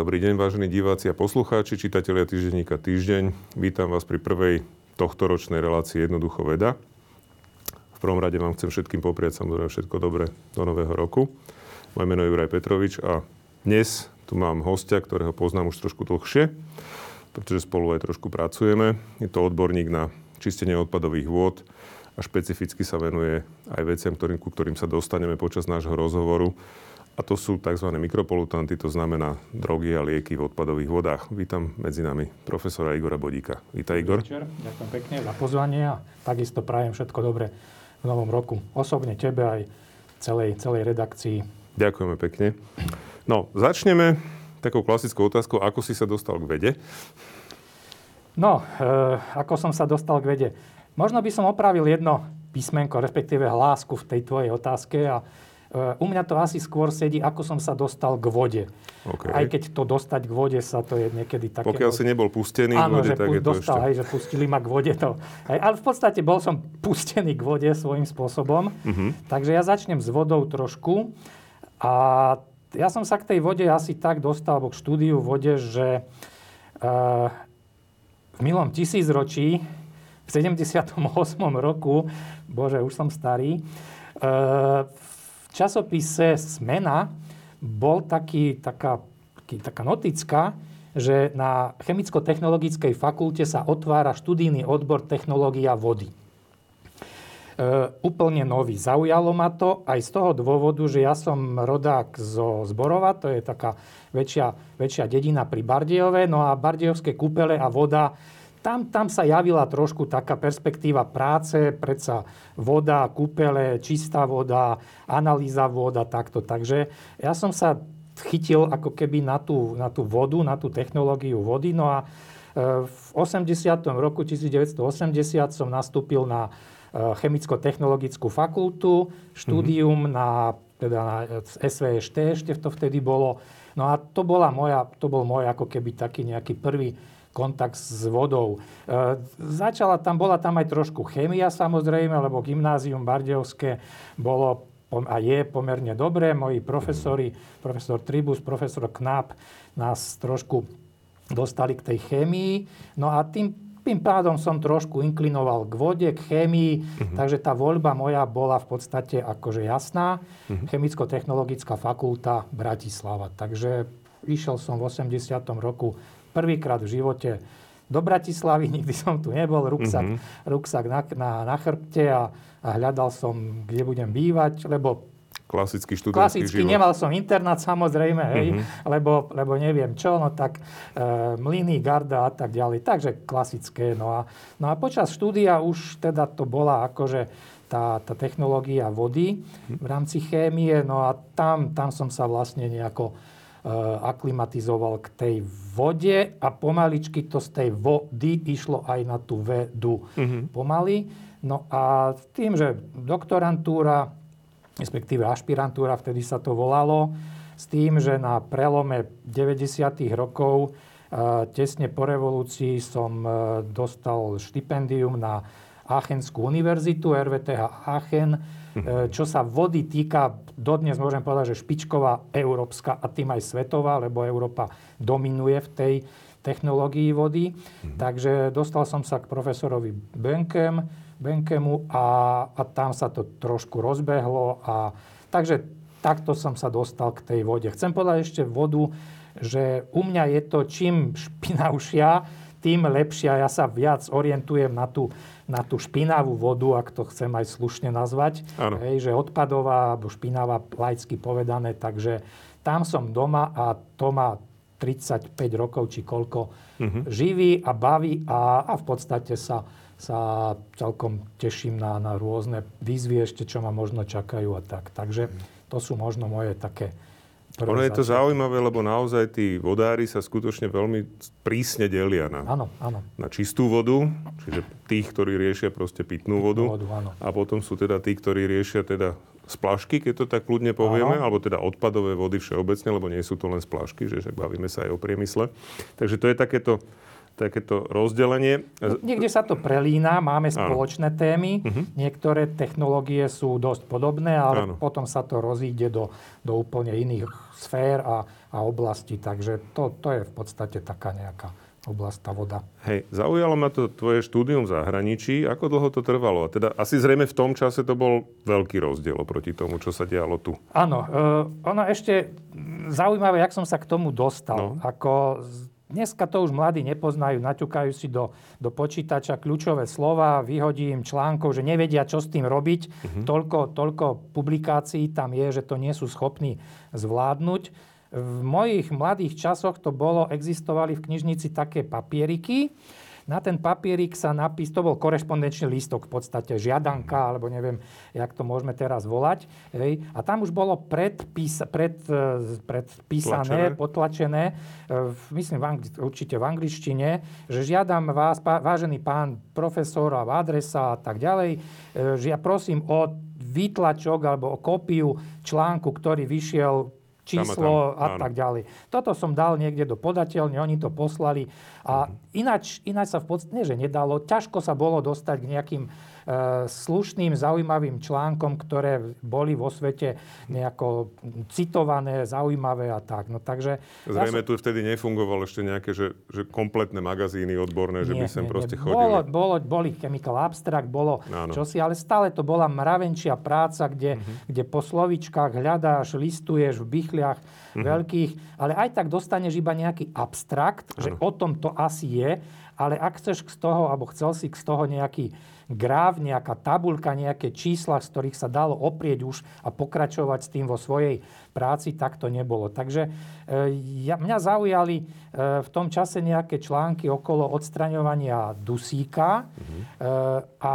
Dobrý deň, vážení diváci a poslucháči, čitatelia týždenníka Týždeň. Vítam vás pri prvej tohtoročnej relácii Jednoducho veda. V prvom rade vám chcem všetkým popriať samozrejme všetko dobré do nového roku. Moje meno je Juraj Petrovič a dnes tu mám hostia, ktorého poznám už trošku dlhšie, pretože spolu aj trošku pracujeme. Je to odborník na čistenie odpadových vôd a špecificky sa venuje aj veciam, ktorým, ku ktorým sa dostaneme počas nášho rozhovoru a to sú tzv. mikropolutanty, to znamená drogy a lieky v odpadových vodách. Vítam medzi nami profesora Igora Bodíka. Vítaj, Igor. Večer. Ďakujem pekne za pozvanie a takisto prajem všetko dobre v novom roku. Osobne tebe aj celej, celej redakcii. Ďakujeme pekne. No, začneme takou klasickou otázkou, ako si sa dostal k vede? No, e, ako som sa dostal k vede. Možno by som opravil jedno písmenko, respektíve hlásku v tej tvojej otázke a u mňa to asi skôr sedí, ako som sa dostal k vode. Okay. Aj keď to dostať k vode sa, to je niekedy také... Pokiaľ si nebol pustený Áno, k vode, že tak je to dostal, ešte... hej, že pustili ma k vode. To, hej, ale v podstate bol som pustený k vode svojím spôsobom. Uh-huh. Takže ja začnem s vodou trošku. A ja som sa k tej vode asi tak dostal, alebo k štúdiu vode, že uh, v milom tisícročí, v 78. roku, bože, už som starý, uh, časopise Smena bol taký, taká, taký, taká notická, že na chemicko-technologickej fakulte sa otvára študijný odbor technológia vody. E, úplne nový. Zaujalo ma to aj z toho dôvodu, že ja som rodák zo Zborova, to je taká väčšia, väčšia dedina pri Bardejove, no a Bardejovské kúpele a voda tam, tam sa javila trošku taká perspektíva práce, predsa voda, kúpele, čistá voda, analýza voda, takto. Takže ja som sa chytil ako keby na tú, na tú vodu, na tú technológiu vody. No a e, v 80. roku 1980 som nastúpil na e, chemicko-technologickú fakultu, štúdium mm-hmm. na, teda na SVŠT ešte to vtedy bolo. No a to, bola moja, to bol môj ako keby taký nejaký prvý kontakt s vodou. E, začala tam, bola tam aj trošku chémia samozrejme, lebo gymnázium Bardejovské bolo a je pomerne dobré. Moji profesori, profesor Tribus, profesor Knap nás trošku dostali k tej chémii. No a tým, tým pádom som trošku inklinoval k vode, k chémii, uh-huh. takže tá voľba moja bola v podstate akože jasná. Uh-huh. Chemicko-technologická fakulta Bratislava. Takže išiel som v 80. roku prvýkrát v živote do Bratislavy, nikdy som tu nebol, ruksak, mm-hmm. ruksak na, na, na chrbte a, a hľadal som, kde budem bývať, lebo Klasický študentský Klasicky, život. nemal som internát samozrejme, hej, mm-hmm. lebo, lebo neviem čo, no tak e, mlyny, garda a tak ďalej. Takže klasické. No a, no a počas štúdia už teda to bola akože tá, tá technológia vody v rámci chémie, no a tam, tam som sa vlastne nejako aklimatizoval k tej vode a pomaličky to z tej vody išlo aj na tú vedu mm-hmm. pomaly. No a tým, že doktorantúra, respektíve ašpirantúra, vtedy sa to volalo, s tým, že na prelome 90. rokov, eh, tesne po revolúcii som eh, dostal štipendium na Aachenskú univerzitu, RVTH Aachen. Čo sa vody týka, dodnes môžem povedať, že špičková európska a tým aj svetová, lebo Európa dominuje v tej technológii vody. Mm. Takže dostal som sa k profesorovi Benkem, Benkemu a, a tam sa to trošku rozbehlo. A, takže takto som sa dostal k tej vode. Chcem povedať ešte vodu, že u mňa je to čím špinavšia, tým lepšia. Ja sa viac orientujem na tú na tú špinavú vodu, ak to chcem aj slušne nazvať, hej, že odpadová alebo špinavá laicky povedané, takže tam som doma a to má 35 rokov či koľko uh-huh. živí a baví a, a v podstate sa, sa celkom teším na, na rôzne výzvy ešte, čo ma možno čakajú a tak. Takže to sú možno moje také ono je to zaujímavé, lebo naozaj tí vodári sa skutočne veľmi prísne delia na, áno, áno. na čistú vodu, čiže tých, ktorí riešia proste pitnú, pitnú vodu. vodu áno. A potom sú teda tí, ktorí riešia teda splašky, keď to tak kľudne povieme, áno. alebo teda odpadové vody všeobecne, lebo nie sú to len splašky, že však bavíme sa aj o priemysle. Takže to je takéto takéto rozdelenie. Niekde sa to prelína, máme spoločné Áno. témy, uh-huh. niektoré technológie sú dosť podobné, ale Áno. potom sa to rozíde do, do úplne iných sfér a, a oblastí, takže to, to je v podstate taká nejaká oblasť tá voda. Hej, zaujalo ma to tvoje štúdium v zahraničí. Ako dlho to trvalo? A teda asi zrejme v tom čase to bol veľký rozdiel oproti tomu, čo sa dialo tu. Áno. E, ono ešte zaujímavé, jak som sa k tomu dostal. No. Ako Dneska to už mladí nepoznajú, naťukajú si do, do počítača kľúčové slova, vyhodí im článkov, že nevedia, čo s tým robiť. Uh-huh. Toľko, toľko publikácií tam je, že to nie sú schopní zvládnuť. V mojich mladých časoch to bolo, existovali v knižnici také papieriky, na ten papierik sa napís, to bol korešpondenčný lístok v podstate, žiadanka, alebo neviem, jak to môžeme teraz volať. Hej. A tam už bolo predpís, pred, e, predpísané, Tlačené. potlačené, e, myslím v angli- určite v angličtine, že žiadam vás, pá, vážený pán profesor a adresa a tak ďalej, e, že ja prosím o výtlačok alebo o kópiu článku, ktorý vyšiel číslo a, tam, a tak ďalej. Toto som dal niekde do podateľne, oni to poslali a uh-huh. ináč, ináč sa v podstate, nie že nedalo, ťažko sa bolo dostať k nejakým slušným, zaujímavým článkom, ktoré boli vo svete nejako citované, zaujímavé a tak. No, takže, Zrejme ja som... tu vtedy nefungovalo ešte nejaké, že, že kompletné magazíny odborné, nie, že by sem nie, proste nie. chodili. Bolo, bolo, boli Chemical Abstract, bolo Áno. čosi, ale stále to bola mravenčia práca, kde, uh-huh. kde po slovičkách hľadáš, listuješ v bychliach uh-huh. veľkých, ale aj tak dostaneš iba nejaký abstrakt, Áno. že o tom to asi je, ale ak chceš z toho, alebo chcel si z toho nejaký graf, nejaká tabulka, nejaké čísla, z ktorých sa dalo oprieť už a pokračovať s tým vo svojej práci, tak to nebolo. Takže e, ja, mňa zaujali e, v tom čase nejaké články okolo odstraňovania dusíka mm-hmm. a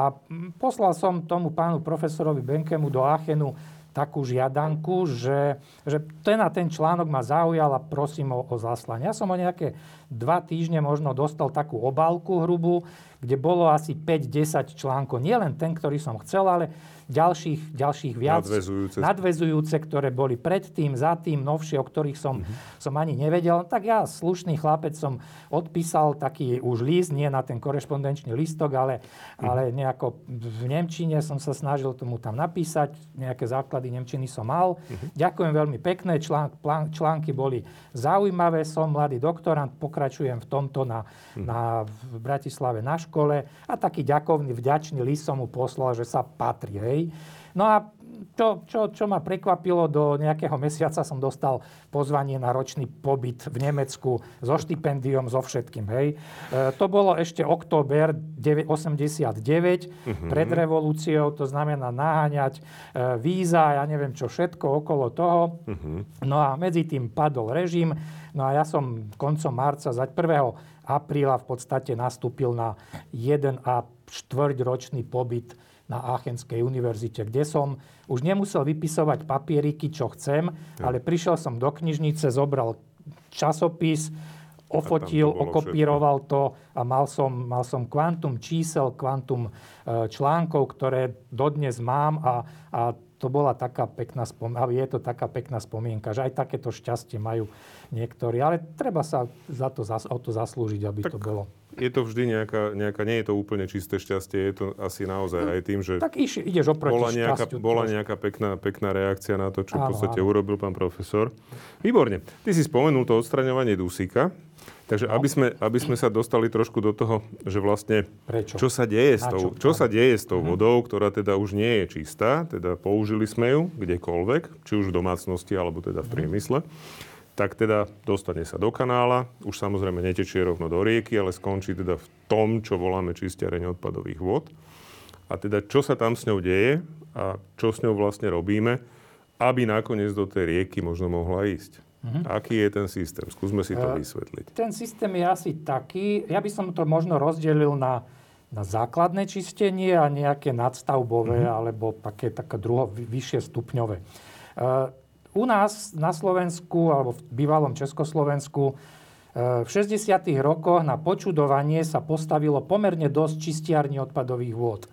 poslal som tomu pánu profesorovi Benkemu do Aachenu takú žiadanku, že, že ten a ten článok ma zaujal a prosím o, o zaslanie. Ja som o nejaké dva týždne možno dostal takú obálku hrubú, kde bolo asi 5-10 článkov. Nie len ten, ktorý som chcel, ale ďalších, ďalších viac. Nadvezujúce. Nadvezujúce, ktoré boli predtým, za tým, novšie, o ktorých som, mm-hmm. som ani nevedel. Tak ja, slušný chlapec, som odpísal taký už list, nie na ten korešpondenčný listok, ale, mm-hmm. ale nejako v Nemčine som sa snažil tomu tam napísať. Nejaké základy Nemčiny som mal. Mm-hmm. Ďakujem veľmi pekné, člán, plán, články boli zaujímavé. Som mladý doktorant, pokračujem v tomto na, mm-hmm. na, v Bratislave na škole a taký ďakovný, vďačný list som mu poslal, že sa patrí. Hej. Hej. No a čo, čo, čo ma prekvapilo, do nejakého mesiaca som dostal pozvanie na ročný pobyt v Nemecku so štipendiom, so všetkým. Hej. E, to bolo ešte október 89, uh-huh. pred revolúciou, to znamená naháňať e, víza, ja neviem čo všetko okolo toho. Uh-huh. No a medzi tým padol režim. No a ja som koncom marca, za 1. apríla v podstate nastúpil na 1 a štvrťročný pobyt na Aachenskej univerzite, kde som už nemusel vypisovať papieriky, čo chcem, ale prišiel som do knižnice, zobral časopis, ofotil, okopíroval to a mal som, mal som kvantum čísel, kvantum e, článkov, ktoré dodnes mám a, a to bola taká pekná spomienka, je to taká pekná spomienka, že aj takéto šťastie majú niektorí, ale treba sa za to, o to zaslúžiť, aby tak to bolo je to vždy nejaká, nejaká, nie je to úplne čisté šťastie, je to asi naozaj aj tým, že tak iš, ideš oproti bola nejaká, bola nejaká pekná, pekná reakcia na to, čo áno, v podstate áno. urobil pán profesor. Výborne. Ty si spomenul to odstraňovanie dusíka. Takže no. aby, sme, aby sme sa dostali trošku do toho, že vlastne Prečo? čo sa deje s tou, čo? čo sa deje s tou mhm. vodou, ktorá teda už nie je čistá, teda použili sme ju kdekoľvek, či už v domácnosti alebo teda v mhm. priemysle tak teda dostane sa do kanála, už samozrejme netečie rovno do rieky, ale skončí teda v tom, čo voláme čistiareň odpadových vod. A teda čo sa tam s ňou deje a čo s ňou vlastne robíme, aby nakoniec do tej rieky možno mohla ísť. Uh-huh. Aký je ten systém? Skúsme si to uh, vysvetliť. Ten systém je asi taký, ja by som to možno rozdelil na, na základné čistenie a nejaké nadstavbové uh-huh. alebo také, také druho vyššie stupňové. Uh, u nás na Slovensku, alebo v bývalom Československu, e, v 60. rokoch na počudovanie sa postavilo pomerne dosť čistiarní odpadových vôd. E,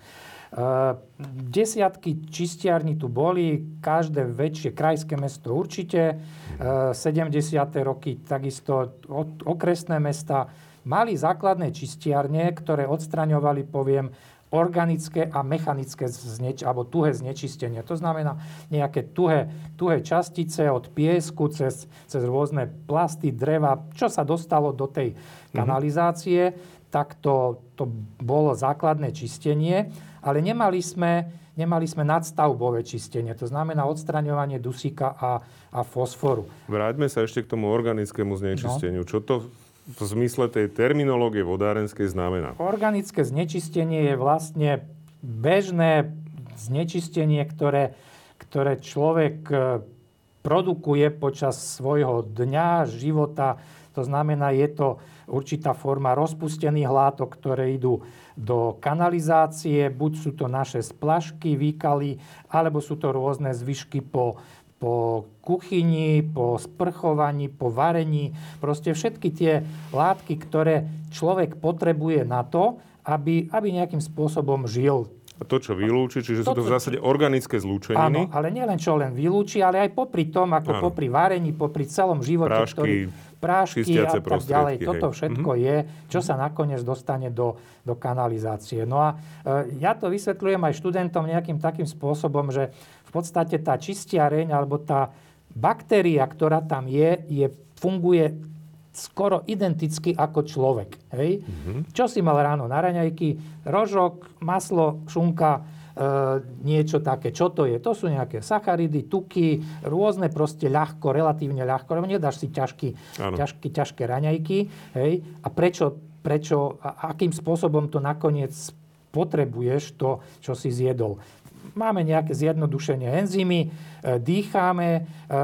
desiatky čistiarní tu boli, každé väčšie krajské mesto určite, 70. E, roky takisto okresné mesta, mali základné čistiarne, ktoré odstraňovali, poviem, organické a mechanické zneč, alebo tuhé znečistenie. To znamená nejaké tuhé, tuhé častice od piesku cez, cez rôzne plasty, dreva, čo sa dostalo do tej mhm. kanalizácie, mm-hmm. tak to, to bolo základné čistenie, ale nemali sme, nemali sme nadstavbové čistenie, to znamená odstraňovanie dusíka a, a fosforu. Vráťme sa ešte k tomu organickému znečisteniu. No. Čo to v zmysle tej terminológie vodárenskej znamená? Organické znečistenie je vlastne bežné znečistenie, ktoré, ktoré človek e, produkuje počas svojho dňa, života. To znamená, je to určitá forma rozpustených látok, ktoré idú do kanalizácie. Buď sú to naše splašky, výkaly, alebo sú to rôzne zvyšky po, po kuchyni, po sprchovaní, po varení. Proste všetky tie látky, ktoré človek potrebuje na to, aby, aby nejakým spôsobom žil. A to, čo vylúči, čiže to, sú to v zásade organické zlúčeniny? Áno, ale nielen čo len vylúči, ale aj popri tom, ako áno. popri varení, popri celom živote, prášky, ktorý, prášky a tak ďalej. Hej. Toto všetko mm-hmm. je, čo sa nakoniec dostane do, do kanalizácie. No a e, ja to vysvetľujem aj študentom nejakým takým spôsobom, že podstate tá čistiareň alebo tá baktéria, ktorá tam je, je funguje skoro identicky ako človek. Hej? Mm-hmm. Čo si mal ráno na raňajky? Rožok, maslo, šunka, e, niečo také. Čo to je? To sú nejaké sacharidy, tuky, rôzne proste ľahko, relatívne ľahko, nedáš si ťažký, ťažký, ťažké raňajky. Hej? A prečo, prečo a akým spôsobom to nakoniec potrebuješ to, čo si zjedol máme nejaké zjednodušenie enzymy, e, dýcháme, e,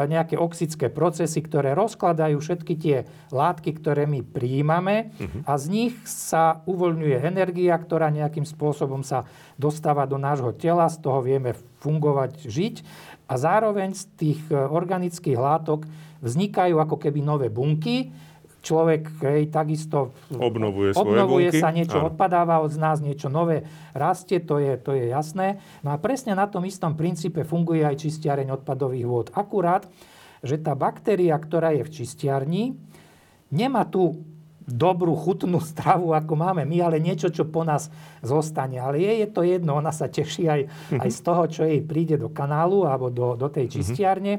nejaké oxické procesy, ktoré rozkladajú všetky tie látky, ktoré my príjmame uh-huh. a z nich sa uvoľňuje energia, ktorá nejakým spôsobom sa dostáva do nášho tela, z toho vieme fungovať, žiť a zároveň z tých e, organických látok vznikajú ako keby nové bunky, človek hej, takisto obnovuje, obnovuje sa, niečo Áno. odpadáva od nás, niečo nové rastie, to je, to je jasné. No a presne na tom istom princípe funguje aj čistiareň odpadových vôd. Akurát, že tá baktéria, ktorá je v čistiarni, nemá tú dobrú, chutnú stravu, ako máme my, ale niečo, čo po nás zostane. Ale je, je to jedno, ona sa teší aj, mm-hmm. aj z toho, čo jej príde do kanálu alebo do, do tej mhm. čistiarne.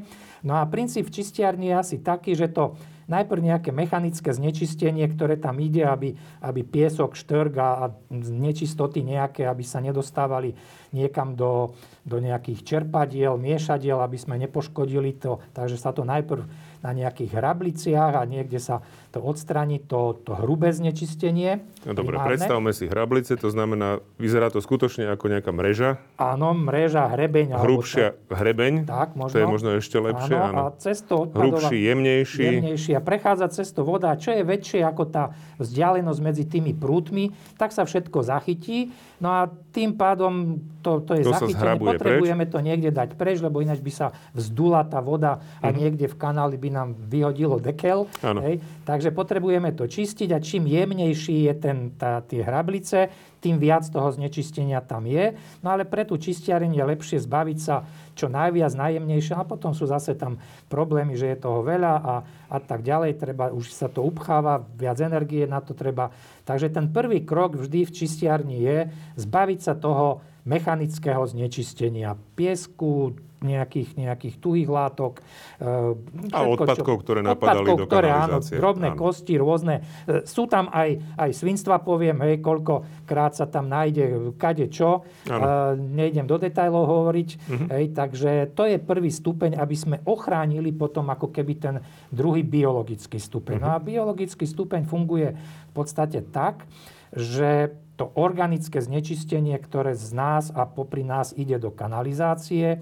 No a princíp čistiarne je asi taký, že to najprv nejaké mechanické znečistenie, ktoré tam ide, aby, aby piesok, štrg a nečistoty nejaké, aby sa nedostávali niekam do, do nejakých čerpadiel, miešadiel, aby sme nepoškodili to. Takže sa to najprv na nejakých hrabliciach a niekde sa to odstráni, to, to hrubé znečistenie. No dobre, primárne. predstavme si hrablice, to znamená, vyzerá to skutočne ako nejaká mreža. Áno, mreža, hrebeň. Hrubšia tak, hrebeň, tak, možno. to je možno ešte lepšie. Áno, áno. a cesto Hrubší, jemnejší. Jemnejší a prechádza cesto voda. Čo je väčšie ako tá vzdialenosť medzi tými prútmi, tak sa všetko zachytí. No a tým pádom to, to je to zachytené. Potrebujeme preč. to niekde dať preč, lebo ináč by sa vzdula tá voda a mm-hmm. niekde v kanáli by nám vyhodilo dekel. Hej. Takže potrebujeme to čistiť a čím jemnejší je ten, tá, tie hrablice, tým viac toho znečistenia tam je. No ale pre tú čistiareň je lepšie zbaviť sa čo najviac, najjemnejšie. A potom sú zase tam problémy, že je toho veľa a, a tak ďalej. Treba, už sa to upcháva, viac energie na to treba. Takže ten prvý krok vždy v čistiarni je zbaviť sa toho mechanického znečistenia piesku, nejakých, nejakých tuhých látok. Všetko, a odpadkov, čo, ktoré napadali odpadkov, do ktoré, áno, drobné áno. kosti, rôzne. E, sú tam aj, aj svinstva, poviem, hej, koľkokrát sa tam nájde kade čo. Uh, nejdem do detajlov hovoriť. Uh-huh. Hej, takže to je prvý stupeň, aby sme ochránili potom ako keby ten druhý biologický stupeň. Uh-huh. No a biologický stupeň funguje v podstate tak, že to organické znečistenie, ktoré z nás a popri nás ide do kanalizácie,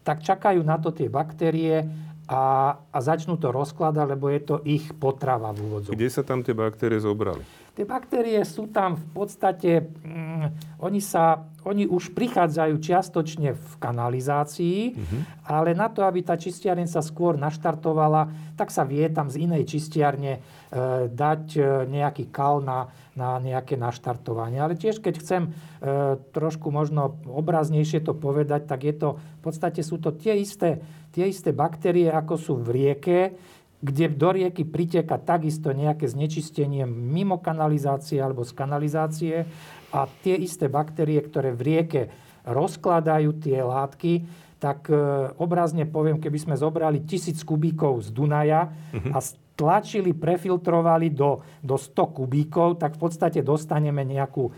tak čakajú na to tie baktérie a, a začnú to rozkladať, lebo je to ich potrava v úvodzovách. Kde sa tam tie baktérie zobrali? Tie baktérie sú tam v podstate, mm, oni, sa, oni už prichádzajú čiastočne v kanalizácii, mm-hmm. ale na to, aby tá čistiareň sa skôr naštartovala, tak sa vie tam z inej čistiarne e, dať e, nejaký kal na, na nejaké naštartovanie. Ale tiež, keď chcem e, trošku možno obraznejšie to povedať, tak je to, v podstate sú to tie isté, tie isté baktérie, ako sú v rieke, kde do rieky priteka takisto nejaké znečistenie mimo kanalizácie alebo z kanalizácie a tie isté baktérie, ktoré v rieke rozkladajú tie látky, tak e, obrazne poviem, keby sme zobrali tisíc kubíkov z Dunaja uh-huh. a tlačili, prefiltrovali do, do 100 kubíkov, tak v podstate dostaneme nejakú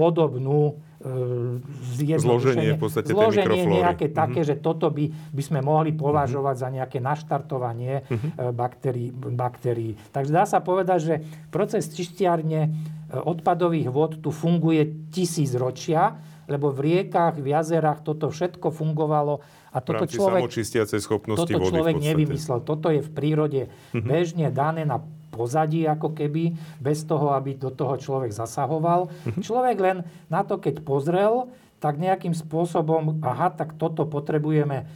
podobnú e, zloženie v podstate zloženie nejaké uh-huh. také, že toto by, by sme mohli považovať uh-huh. za nejaké naštartovanie uh-huh. baktérií, baktérií. Takže dá sa povedať, že proces čistiarne odpadových vod tu funguje tisíc ročia lebo v riekach, v jazerách toto všetko fungovalo. A toto človek, schopnosti toto vody človek nevymyslel. Toto je v prírode mm-hmm. bežne dané na pozadí, ako keby, bez toho, aby do toho človek zasahoval. Mm-hmm. Človek len na to, keď pozrel, tak nejakým spôsobom, aha, tak toto potrebujeme e,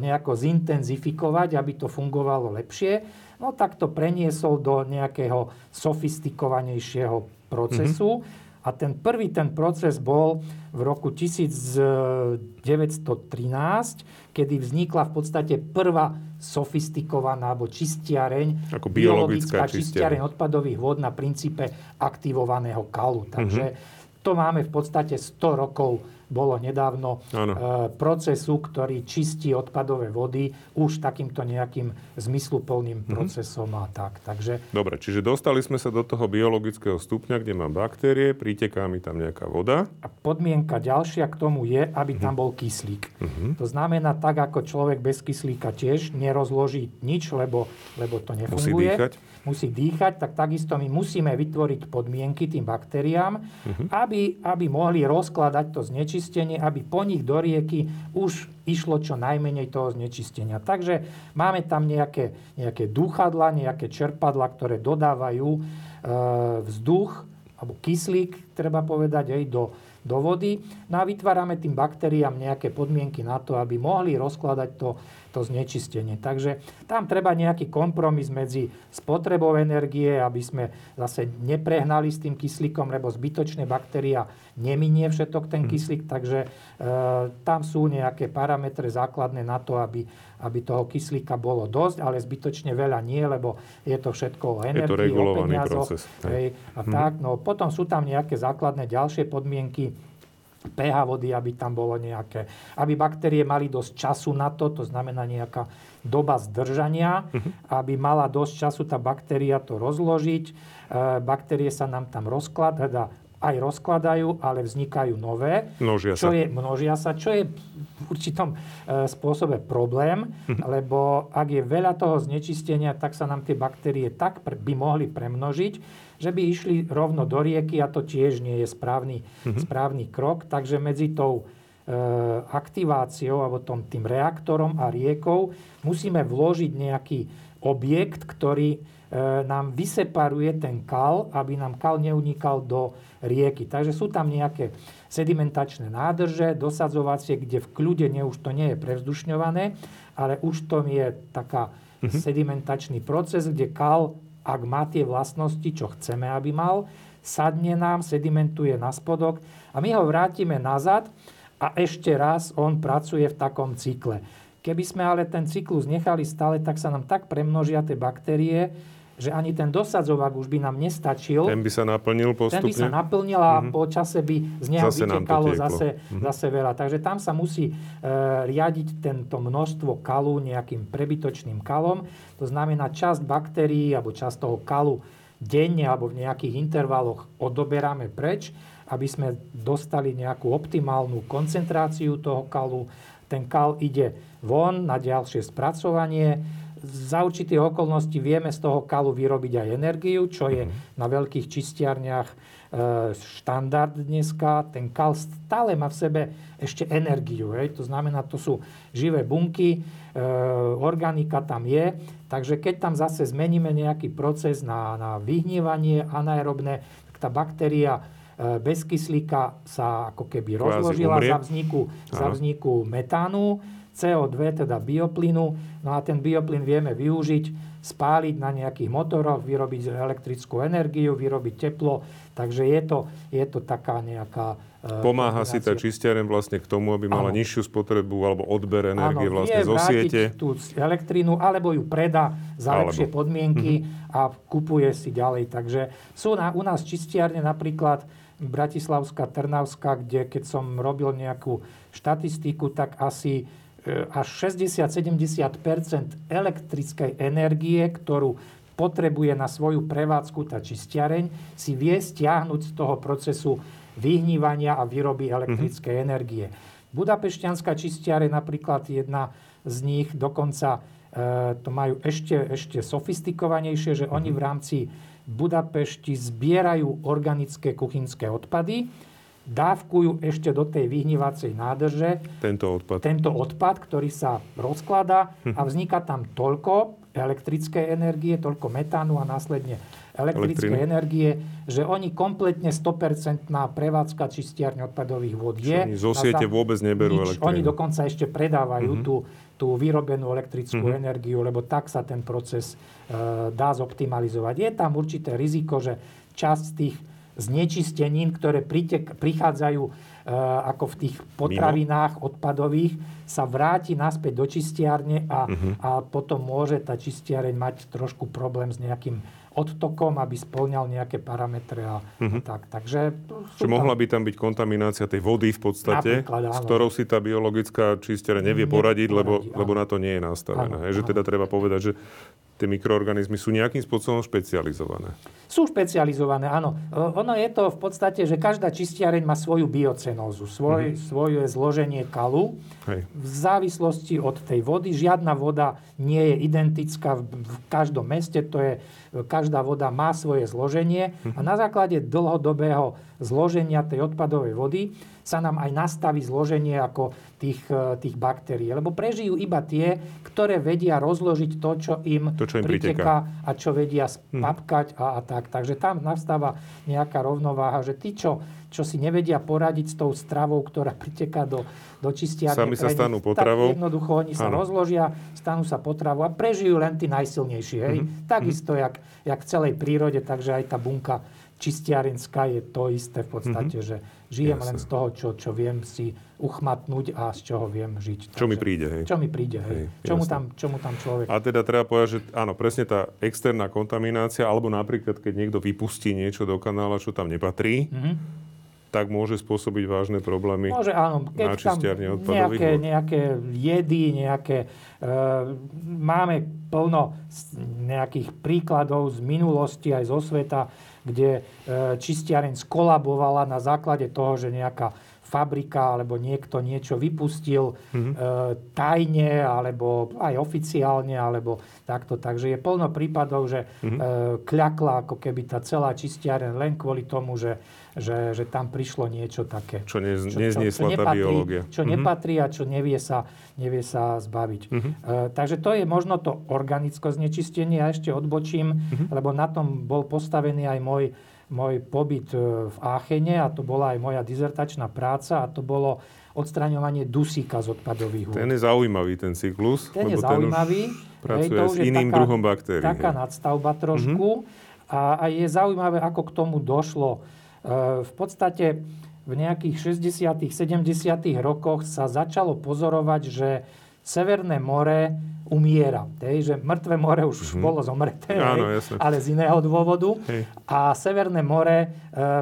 nejako zintenzifikovať, aby to fungovalo lepšie. No tak to preniesol do nejakého sofistikovanejšieho procesu. Mm-hmm a ten prvý ten proces bol v roku 1913, kedy vznikla v podstate prvá sofistikovaná alebo čistiareň, Ako biologická, biologická čistiareň odpadových vod na princípe aktivovaného kalu. Takže mm-hmm. to máme v podstate 100 rokov bolo nedávno ano. E, procesu, ktorý čistí odpadové vody už takýmto nejakým zmysluplným mm-hmm. procesom a tak. Takže... Dobre, čiže dostali sme sa do toho biologického stupňa, kde má baktérie, priteká mi tam nejaká voda. A podmienka ďalšia k tomu je, aby tam mhm. bol kyslík. Mm-hmm. To znamená, tak ako človek bez kyslíka tiež nerozloží nič, lebo, lebo to nefunguje. Musí dýchať musí dýchať, tak takisto my musíme vytvoriť podmienky tým baktériám, uh-huh. aby, aby mohli rozkladať to znečistenie, aby po nich do rieky už išlo čo najmenej toho znečistenia. Takže máme tam nejaké, nejaké dúchadla, nejaké čerpadla, ktoré dodávajú e, vzduch alebo kyslík, treba povedať, aj do, do vody. No a vytvárame tým baktériám nejaké podmienky na to, aby mohli rozkladať to, to znečistenie. Takže tam treba nejaký kompromis medzi spotrebou energie, aby sme zase neprehnali s tým kyslíkom, lebo zbytočné baktéria neminie všetok ten mhm. kyslík, takže e, tam sú nejaké parametre základné na to, aby, aby toho kyslíka bolo dosť, ale zbytočne veľa nie, lebo je to všetko o energii, o peniazoch. Proces, hej, a hmm. tak. No, potom sú tam nejaké základné ďalšie podmienky, pH vody, aby tam bolo nejaké, aby baktérie mali dosť času na to, to znamená nejaká doba zdržania, uh-huh. aby mala dosť času tá baktéria to rozložiť. E, baktérie sa nám tam rozklad, teda aj rozkladajú, ale vznikajú nové. Množia čo sa. Je, množia sa, čo je v určitom e, spôsobe problém, uh-huh. lebo ak je veľa toho znečistenia, tak sa nám tie baktérie tak by mohli premnožiť, že by išli rovno do rieky a to tiež nie je správny, mm-hmm. správny krok. Takže medzi tou e, aktiváciou alebo tom, tým reaktorom a riekou musíme vložiť nejaký objekt, ktorý e, nám vyseparuje ten kal, aby nám kal neunikal do rieky. Takže sú tam nejaké sedimentačné nádrže, dosadzovacie, kde v kľude nie, už to nie je prevzdušňované, ale už to je taká mm-hmm. sedimentačný proces, kde kal ak má tie vlastnosti, čo chceme, aby mal, sadne nám, sedimentuje na spodok a my ho vrátime nazad a ešte raz on pracuje v takom cykle. Keby sme ale ten cyklus nechali stále, tak sa nám tak premnožia tie baktérie, že ani ten dosadzovák už by nám nestačil. Ten by sa naplnil postupne? Ten by sa naplnil a mm-hmm. po čase by z neho zase vytekalo zase, mm-hmm. zase veľa. Takže tam sa musí e, riadiť tento množstvo kalu nejakým prebytočným kalom. To znamená, časť baktérií alebo časť toho kalu denne alebo v nejakých intervaloch odoberáme preč, aby sme dostali nejakú optimálnu koncentráciu toho kalu. Ten kal ide von na ďalšie spracovanie za určitých okolností vieme z toho kalu vyrobiť aj energiu, čo je mm. na veľkých čistiarniach e, štandard dneska. Ten kal stále má v sebe ešte energiu. Hej? To znamená, to sú živé bunky, e, organika tam je. Takže keď tam zase zmeníme nejaký proces na, na vyhnívanie anaerobné, tak tá baktéria e, bez kyslíka sa ako keby rozložila za vzniku, za vzniku metánu CO2, teda bioplynu. No a ten bioplyn vieme využiť spáliť na nejakých motoroch, vyrobiť elektrickú energiu, vyrobiť teplo. Takže je to, je to taká nejaká... E, Pomáha si tá čistiareň vlastne k tomu, aby mala ano. nižšiu spotrebu alebo odber energie ano, vlastne zo siete. tú elektrínu, alebo ju predá za alebo. lepšie podmienky mm-hmm. a kupuje si ďalej. Takže sú na, u nás čistiarne napríklad Bratislavská, Trnavská, kde keď som robil nejakú štatistiku, tak asi až 60-70% elektrickej energie, ktorú potrebuje na svoju prevádzku tá čistiareň, si vie stiahnuť z toho procesu vyhnívania a výroby elektrickej mm-hmm. energie. Budapešťanská čistiareň napríklad jedna z nich dokonca e, to majú ešte, ešte sofistikovanejšie, že mm-hmm. oni v rámci Budapešti zbierajú organické kuchynské odpady dávkujú ešte do tej vyhnívacej nádrže tento odpad, tento odpad ktorý sa rozkladá a vzniká tam toľko elektrickej energie, toľko metánu a následne elektrické Elektriny. energie, že oni kompletne 100% prevádzka čistiarne odpadových vod je. Oni zo siete vôbec neberú nič, Oni dokonca ešte predávajú mm-hmm. tú, tú vyrobenú elektrickú mm-hmm. energiu, lebo tak sa ten proces e, dá zoptimalizovať. Je tam určité riziko, že časť tých znečistenín, ktoré pritek, prichádzajú e, ako v tých potravinách Mimo. odpadových, sa vráti naspäť do čistiarne a, uh-huh. a potom môže tá čistiareň mať trošku problém s nejakým odtokom, aby splňal nejaké parametre a, uh-huh. a tak. Takže... Čiže tam... mohla by tam byť kontaminácia tej vody v podstate, s ktorou si tá biologická čistiareň nevie poradiť, lebo, lebo na to nie je nastavená. Áno, Hej, že áno. teda treba povedať, že tie mikroorganizmy sú nejakým spôsobom špecializované. Sú špecializované, áno. Ono je to v podstate, že každá čistiareň má svoju biocenózu, svoj, mm-hmm. svoje zloženie kalu. Hej. V závislosti od tej vody. Žiadna voda nie je identická v, v každom meste. To je, každá voda má svoje zloženie. Mm-hmm. A na základe dlhodobého zloženia tej odpadovej vody sa nám aj nastaví zloženie ako tých, e, tých baktérií. Lebo prežijú iba tie, ktoré vedia rozložiť to, čo im, to, čo im priteká a čo vedia spapkať hm. a, a tak. Takže tam nastáva nejaká rovnováha, že tí, čo, čo si nevedia poradiť s tou stravou, ktorá priteká do, do čistiarne. Sami sa stanú potravou. Tak jednoducho oni sa ano. rozložia, stanú sa potravou a prežijú len tí najsilnejší. Hej? Mm-hmm. Takisto, jak, jak v celej prírode, takže aj tá bunka čistiarenská je to isté v podstate, mm-hmm. že žijem Jasne. len z toho, čo, čo viem si uchmatnúť a z čoho viem žiť. Čo Takže, mi príde, hej? Čo mi príde, hej. hej čo, mu tam, čo mu tam človek... A teda treba povedať, že áno, presne tá externá kontaminácia, alebo napríklad, keď niekto vypustí niečo do kanála, čo tam nepatrí, mm-hmm tak môže spôsobiť vážne problémy môže, áno. Keď na čistiarne odpadových nejaké, nejaké jedy, nejaké... E, máme plno nejakých príkladov z minulosti aj zo sveta, kde e, čistiareň skolabovala na základe toho, že nejaká fabrika alebo niekto niečo vypustil mm-hmm. e, tajne alebo aj oficiálne alebo takto. Takže je plno prípadov, že mm-hmm. e, kľakla ako keby tá celá čistiareň len kvôli tomu, že že, že tam prišlo niečo také. Čo, ne, čo, čo, čo nepatrí, biológia. Čo mm-hmm. nepatrí a čo nevie sa, nevie sa zbaviť. Mm-hmm. Uh, takže to je možno to organické znečistenie. Ja ešte odbočím, mm-hmm. lebo na tom bol postavený aj môj, môj pobyt e, v Áchene a to bola aj moja dizertačná práca a to bolo odstraňovanie dusíka z odpadových vôd. Ten je zaujímavý, ten cyklus. Ten je zaujímavý. Pracuje hej, to s iným taká, druhom baktérií. Taká hej. nadstavba trošku. Mm-hmm. A, a je zaujímavé, ako k tomu došlo v podstate v nejakých 60 70 rokoch sa začalo pozorovať, že Severné more umiera. Hej, že mŕtve more už mm-hmm. bolo zomreté, Áno, hej, ale z iného dôvodu. Hej. A Severné more e,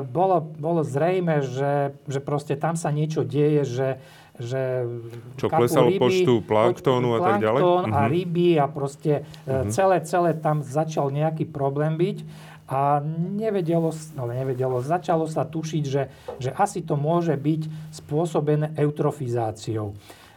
bolo, bolo zrejme, že, že proste tam sa niečo deje, že že Čo klesalo ryby, počtu planktónu a tak ďalej? a mhm. ryby a proste mm-hmm. celé, celé tam začal nejaký problém byť. A nevedelo, no nevedelo, začalo sa tušiť, že, že asi to môže byť spôsobené eutrofizáciou.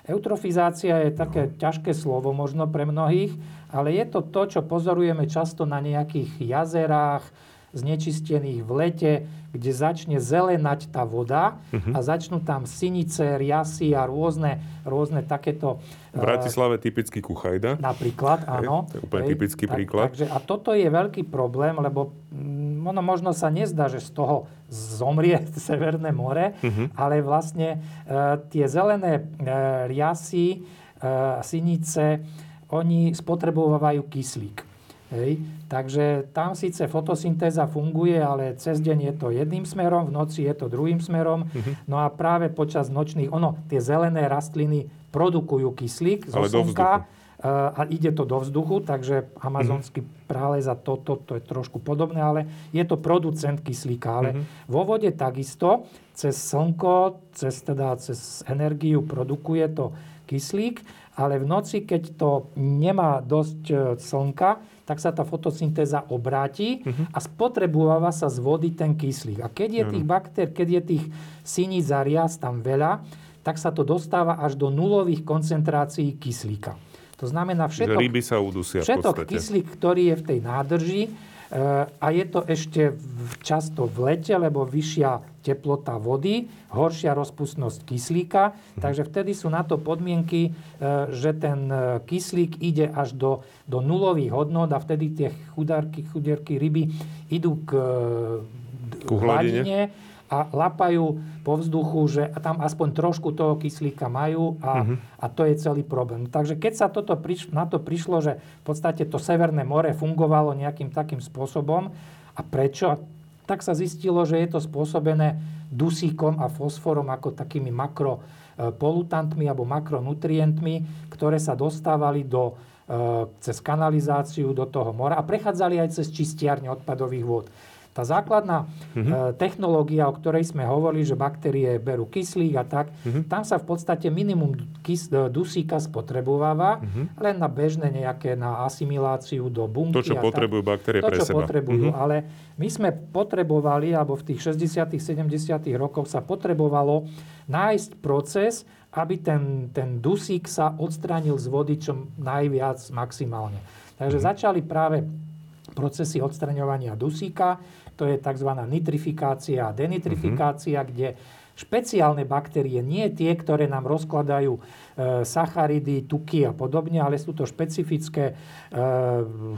Eutrofizácia je také ťažké slovo možno pre mnohých, ale je to to, čo pozorujeme často na nejakých jazerách, znečistených v lete, kde začne zelenať tá voda uh-huh. a začnú tam synice, riasy a rôzne, rôzne takéto... V Bratislave typický kuchajda. Napríklad, áno. to je úplne hej, typický tak, príklad. Takže, a toto je veľký problém, lebo mm, ono možno sa nezdá, že z toho zomrie Severné more, uh-huh. ale vlastne e, tie zelené e, riasy e, sinice, oni spotrebovávajú kyslík. Hej. Takže tam síce fotosyntéza funguje, ale cez deň je to jedným smerom, v noci je to druhým smerom. Uh-huh. No a práve počas nočných, ono, tie zelené rastliny produkujú kyslík zo slnka a ide to do vzduchu, takže amazonský uh-huh. prales a toto to, je trošku podobné, ale je to producent kyslíka. Ale uh-huh. vo vode takisto cez slnko, cez, teda, cez energiu produkuje to kyslík, ale v noci, keď to nemá dosť e, slnka, tak sa tá fotosyntéza obráti uh-huh. a spotrebováva sa z vody ten kyslík. A keď je uh-huh. tých baktér, keď je tých siníc a rias tam veľa, tak sa to dostáva až do nulových koncentrácií kyslíka. To znamená všetok, ryby sa udusia všetok kyslík, ktorý je v tej nádrži, Eh, a je to ešte často v lete, lebo vyššia teplota vody, horšia rozpustnosť kyslíka, mhm. takže vtedy sú na to podmienky, eh, že ten eh, kyslík ide až do, do nulových hodnot a vtedy tie chudárky, chudierky ryby idú k, k hladine a lapajú po vzduchu, že tam aspoň trošku toho kyslíka majú a, uh-huh. a to je celý problém. Takže keď sa toto priš- na to prišlo, že v podstate to Severné more fungovalo nejakým takým spôsobom a prečo, tak sa zistilo, že je to spôsobené dusíkom a fosforom ako takými makropolutantmi alebo makronutrientmi, ktoré sa dostávali do, e, cez kanalizáciu do toho mora a prechádzali aj cez čistiarne odpadových vôd. Tá základná mm-hmm. technológia, o ktorej sme hovorili, že baktérie berú kyslík a tak, mm-hmm. tam sa v podstate minimum kys- e, dusíka spotrebováva mm-hmm. len na bežné nejaké, na asimiláciu do bunky. To, čo potrebujú tak. baktérie to, pre čo seba. potrebujú, mm-hmm. ale my sme potrebovali, alebo v tých 60 70 rokoch sa potrebovalo nájsť proces, aby ten, ten dusík sa odstránil z vody čo najviac maximálne. Takže mm-hmm. začali práve procesy odstraňovania dusíka to je tzv. nitrifikácia a denitrifikácia, uh-huh. kde špeciálne baktérie, nie tie, ktoré nám rozkladajú e, sacharidy, tuky a podobne, ale sú to špecifické e,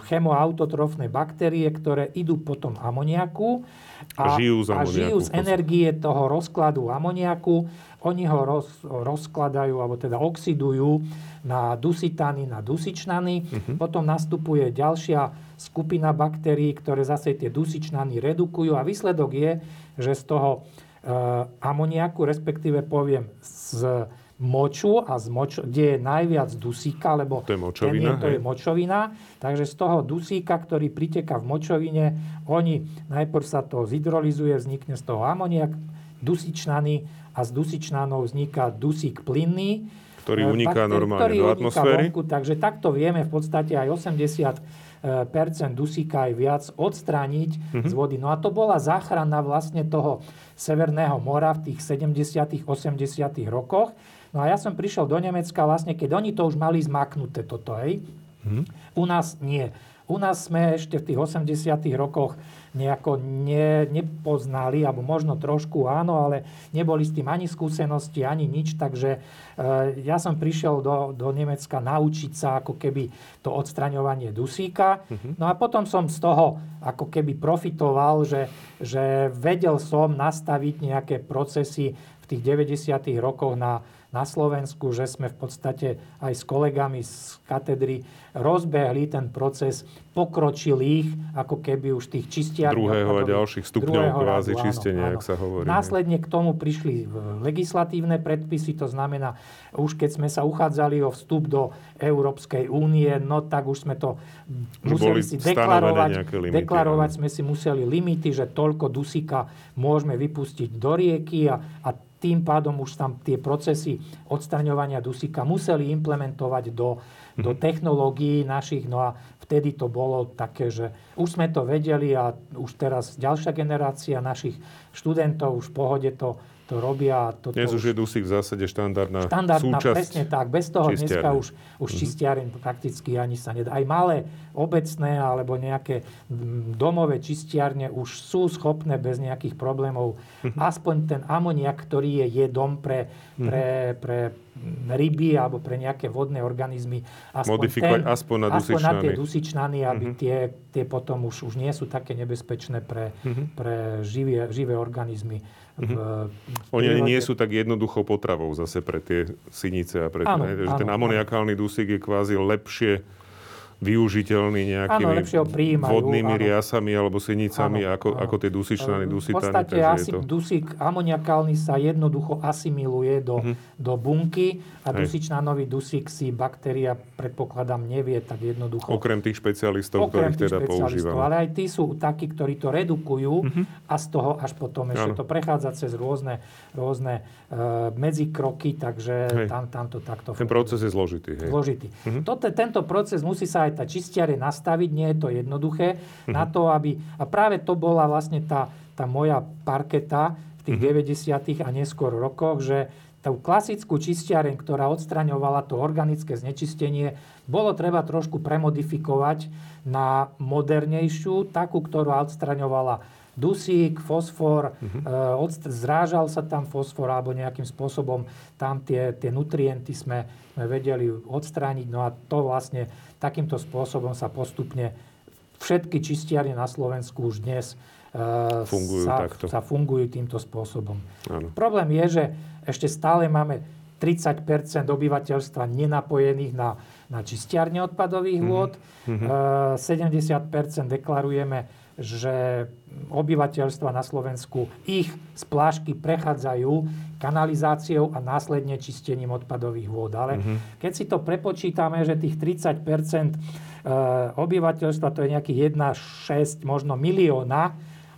chemoautotrofné baktérie, ktoré idú potom amoniaku a, a žijú z, a žijú z energie toho rozkladu amoniaku. Oni ho roz, rozkladajú, alebo teda oxidujú na dusitány, na dusičnany. Uh-huh. Potom nastupuje ďalšia skupina baktérií, ktoré zase tie dusičnany redukujú a výsledok je, že z toho e, amoniaku, respektíve poviem z moču a z moč, kde je najviac dusíka, lebo to je močovina, je, to je močovina. Takže z toho dusíka, ktorý priteka v močovine, oni najprv sa to zhydrolizuje, vznikne z toho amoniak, dusičnany a z dusičnanov vzniká dusík plynný, ktorý e, uniká bakteri, normálne ktorý do atmosféry. Vonku, takže takto vieme v podstate aj 80 percent dusíka aj viac odstrániť mm-hmm. z vody. No a to bola záchrana vlastne toho Severného mora v tých 70 80 rokoch. No a ja som prišiel do Nemecka vlastne, keď oni to už mali zmaknuté toto, hej. Mm-hmm. U nás nie. U nás sme ešte v tých 80 rokoch nejako ne, nepoznali, alebo možno trošku áno, ale neboli s tým ani skúsenosti, ani nič, takže e, ja som prišiel do, do Nemecka naučiť sa ako keby to odstraňovanie dusíka. Uh-huh. No a potom som z toho ako keby profitoval, že, že vedel som nastaviť nejaké procesy v tých 90. rokoch na na Slovensku, že sme v podstate aj s kolegami z katedry rozbehli ten proces pokročilých, ako keby už tých čistiarní. Druhého a ďalších stupňov kvázi čistenia, ak sa hovorí. Následne k tomu prišli legislatívne predpisy, to znamená, už keď sme sa uchádzali o vstup do Európskej únie, no tak už sme to museli si deklarovať. Limity, deklarovať sme si museli limity, že toľko dusíka môžeme vypustiť do rieky a, a tým pádom už tam tie procesy odstraňovania dusíka museli implementovať do, do technológií našich. No a vtedy to bolo také, že už sme to vedeli a už teraz ďalšia generácia našich študentov už v pohode to to robia. Toto Dnes už je dusík v zásade štandardná, štandardná súčasť presne tak. Bez toho čistiarne. dneska už, už mm-hmm. čistiareň prakticky ani sa nedá. Aj malé obecné alebo nejaké domové čistiarne už sú schopné bez nejakých problémov mm-hmm. aspoň ten amoniak, ktorý je jedom pre, pre, mm-hmm. pre ryby alebo pre nejaké vodné organizmy. Aspoň Modifikovať ten, aspoň na. Aspoň na tie dusičnany, aby mm-hmm. tie, tie potom už, už nie sú také nebezpečné pre, pre živé, živé organizmy mm-hmm. Oni ani nie sú tak jednoduchou potravou zase pre tie synice a pre áno, že áno, ten amoniakálny dusík je kvázi lepšie využiteľný nejakými áno, vodnými áno. riasami alebo sinicami, áno, ako, áno. ako tie dusičnany, dusitany. V podstate asi to... dusík amoniakálny sa jednoducho asimiluje do, uh-huh. do bunky a Hej. dusičnanový dusík si baktéria, predpokladám, nevie tak jednoducho. Okrem tých špecialistov, Okrem ktorých teda používame. Ale aj tí sú takí, ktorí to redukujú uh-huh. a z toho až potom ešte áno. to prechádza cez rôzne, rôzne uh, medzikroky, takže tam, tam to takto Ten funguje. proces je zložitý. Hej. Zložitý. Uh-huh. Toto, tento proces musí sa aj tá čistiare nastaviť, nie je to jednoduché, mm-hmm. na to, aby... A práve to bola vlastne tá, tá moja parketa v tých mm-hmm. 90. a neskôr rokoch, že tú klasickú čistiareň, ktorá odstraňovala to organické znečistenie, bolo treba trošku premodifikovať na modernejšiu, takú, ktorá odstraňovala dusík, fosfor, uh-huh. zrážal sa tam fosfor alebo nejakým spôsobom tam tie, tie nutrienty sme, sme vedeli odstrániť. No a to vlastne takýmto spôsobom sa postupne všetky čistiarne na Slovensku už dnes uh, fungujú sa, takto. sa fungujú týmto spôsobom. Ano. Problém je, že ešte stále máme 30% obyvateľstva nenapojených na, na čistiarne odpadových vôd. Mm-hmm. Uh, 70% deklarujeme že obyvateľstva na Slovensku ich z plášky prechádzajú kanalizáciou a následne čistením odpadových vôd. Ale mm-hmm. keď si to prepočítame, že tých 30 e, obyvateľstva, to je nejakých 1,6 možno milióna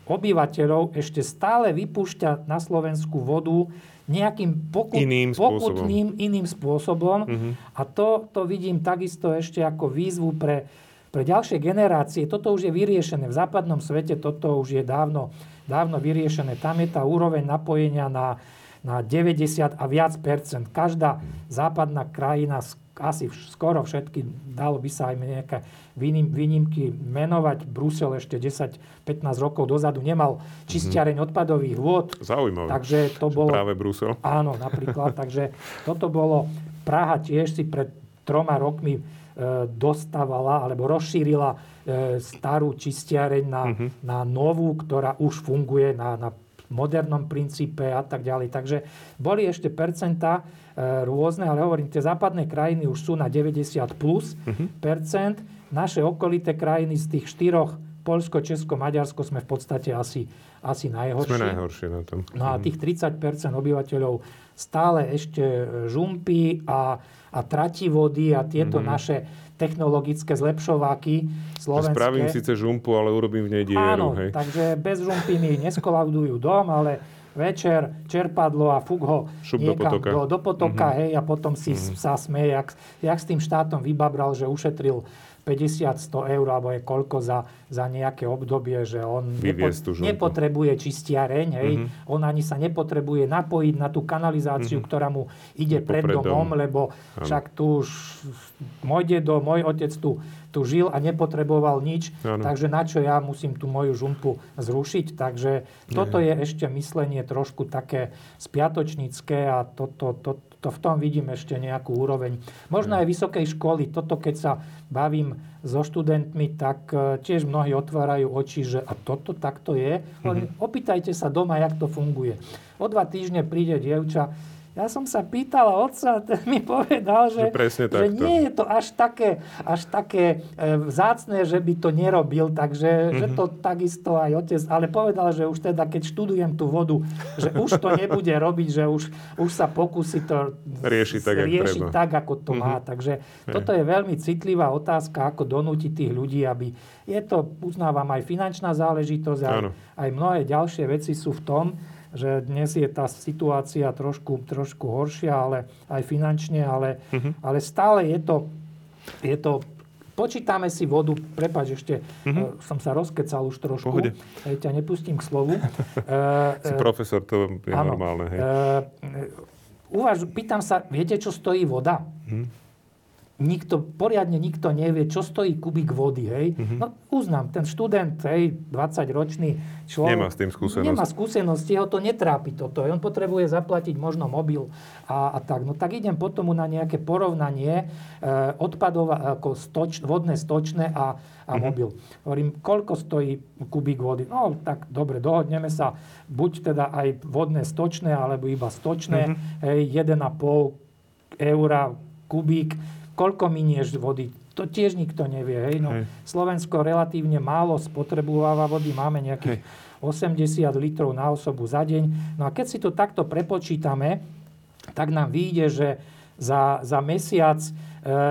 obyvateľov, ešte stále vypúšťa na Slovensku vodu nejakým pokut, iným pokutným iným spôsobom. Mm-hmm. A to, to vidím takisto ešte ako výzvu pre pre ďalšie generácie toto už je vyriešené. V západnom svete toto už je dávno, dávno vyriešené. Tam je tá úroveň napojenia na, na 90 a viac percent. Každá západná krajina, asi skoro všetky, dalo by sa aj nejaké výnimky menovať. Brusel ešte 10-15 rokov dozadu nemal čistiareň mm-hmm. odpadových vôd. Zaujímavé. Takže to bolo... Práve Brusel. Áno, napríklad. takže toto bolo... Praha tiež si pred troma rokmi dostávala alebo rozšírila e, starú čistiareň na, uh-huh. na novú, ktorá už funguje na, na modernom princípe a tak ďalej. Takže boli ešte percentá e, rôzne, ale hovorím, tie západné krajiny už sú na 90 plus uh-huh. percent. Naše okolité krajiny z tých štyroch, Polsko, Česko, Maďarsko, sme v podstate asi, asi najhorší. Sme najhoršie na tom. No a tých 30% obyvateľov stále ešte žumpí a a trati vody a tieto mm-hmm. naše technologické zlepšováky slovenské. Spravím síce žumpu, ale urobím v nej dieru. Áno, hej. takže bez žumpy mi neskolaudujú dom, ale večer čerpadlo a fúk ho Šup niekam do potoka, do, do potoka mm-hmm. hej, a potom si mm-hmm. sa smeje, jak, jak s tým štátom vybabral, že ušetril 50-100 eur, alebo je koľko za, za nejaké obdobie, že on nepo, nepotrebuje čistiareň, hej, mm-hmm. on ani sa nepotrebuje napojiť na tú kanalizáciu, mm-hmm. ktorá mu ide pred domom, lebo ano. však tu už môj dedo, môj otec tu, tu žil a nepotreboval nič, ano. takže na čo ja musím tú moju žumpu zrušiť. Takže toto je ešte myslenie trošku také spiatočnícke a toto, to, to v tom vidím ešte nejakú úroveň. Možno aj vysokej školy. Toto, keď sa bavím so študentmi, tak e, tiež mnohí otvárajú oči, že a toto takto je. Mm-hmm. Opýtajte sa doma, jak to funguje. O dva týždne príde dievča, ja som sa pýtala otca, ten mi povedal, že, že, že nie je to až také, až také e, vzácne, že by to nerobil, takže mm-hmm. že to takisto aj otec, ale povedal, že už teda, keď študujem tú vodu, že už to nebude robiť, že už, už sa pokusí to riešiť tak, riešiť tak ako to mm-hmm. má. Takže je. toto je veľmi citlivá otázka, ako donútiť tých ľudí, aby je to, uznávam, aj finančná záležitosť, aj, aj mnohé ďalšie veci sú v tom, že dnes je tá situácia trošku, trošku horšia, ale aj finančne, ale, uh-huh. ale stále je to, je to Počítame si vodu, prepač, ešte uh-huh. som sa rozkecal už trošku. Pohode. Hej, ťa nepustím k slovu. si profesor, to je áno, normálne. Hej. Uh, uvaž, pýtam sa, viete, čo stojí voda? Uh-huh. Nikto, poriadne nikto nevie, čo stojí kubík vody, hej. Mm-hmm. No uznám, ten študent, hej, 20-ročný človek... Nemá s tým skúsenosť. Nemá skúsenosti, jeho to netrápi toto. On potrebuje zaplatiť možno mobil a, a tak. No tak idem potom na nejaké porovnanie e, odpadov ako stoč, vodné stočné a, a mm-hmm. mobil. Hovorím, koľko stojí kubík vody? No tak dobre, dohodneme sa, buď teda aj vodné stočné, alebo iba stočné, mm-hmm. hej, 1,5 eura kubík koľko minieš vody, to tiež nikto nevie. Hej? No, hej. Slovensko relatívne málo spotrebováva vody, máme nejakých hej. 80 litrov na osobu za deň. No a keď si to takto prepočítame, tak nám vyjde, že za, za mesiac e,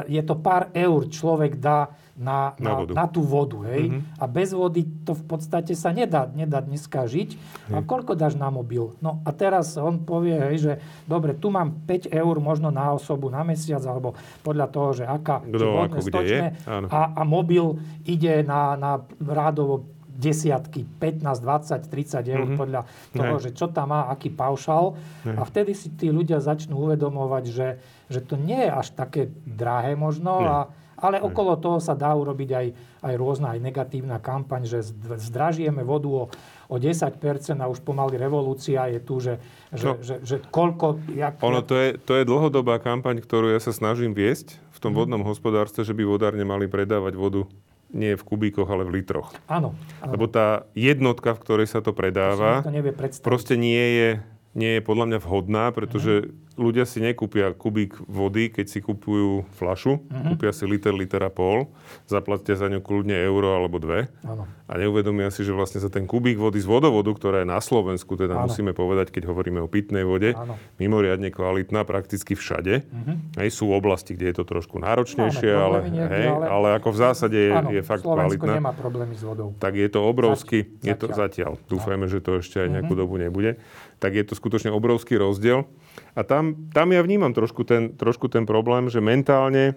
je to pár eur človek dá na, na, na, na tú vodu. Hej? Mm-hmm. A bez vody to v podstate sa nedá, nedá dneska žiť. A koľko dáš na mobil? No a teraz on povie, hej, že dobre, tu mám 5 eur možno na osobu na mesiac, alebo podľa toho, že aká Kto, ako, kde je. A, a mobil ide na, na rádovo desiatky, 15, 20, 30 eur mm-hmm. podľa toho, ne. že čo tam má, aký paušal. Ne. A vtedy si tí ľudia začnú uvedomovať, že, že to nie je až také drahé možno a ale okolo toho sa dá urobiť aj, aj rôzna aj negatívna kampaň, že zdražujeme vodu o, o 10% a už pomaly revolúcia je tu, že, že, no, že, že koľko... Jak, ono, to je, to je dlhodobá kampaň, ktorú ja sa snažím viesť v tom hmm. vodnom hospodárstve, že by vodárne mali predávať vodu nie v kubíkoch, ale v litroch. Áno. áno. Lebo tá jednotka, v ktorej sa to predáva, to nevie proste nie je, nie je podľa mňa vhodná, pretože hmm ľudia si nekúpia kubík vody, keď si kupujú flašu, uh-huh. kúpia si liter, liter a pol, zaplatia za ňu kľudne euro alebo dve ano. a neuvedomia si, že vlastne za ten kubík vody z vodovodu, ktorá je na Slovensku, teda ano. musíme povedať, keď hovoríme o pitnej vode, ano. mimoriadne kvalitná prakticky všade. Uh-huh. Hej, sú oblasti, kde je to trošku náročnejšie, Máme ale, niekde, hej, ale... ale ako v zásade je, ano, je fakt Slovensko kvalitná. nemá problémy s vodou. Tak je to obrovský, zatiaľ. je to zatiaľ. Dúfajme, že to ešte aj nejakú uh-huh. dobu nebude. Tak je to skutočne obrovský rozdiel. A tam, tam ja vnímam trošku ten, trošku ten problém, že mentálne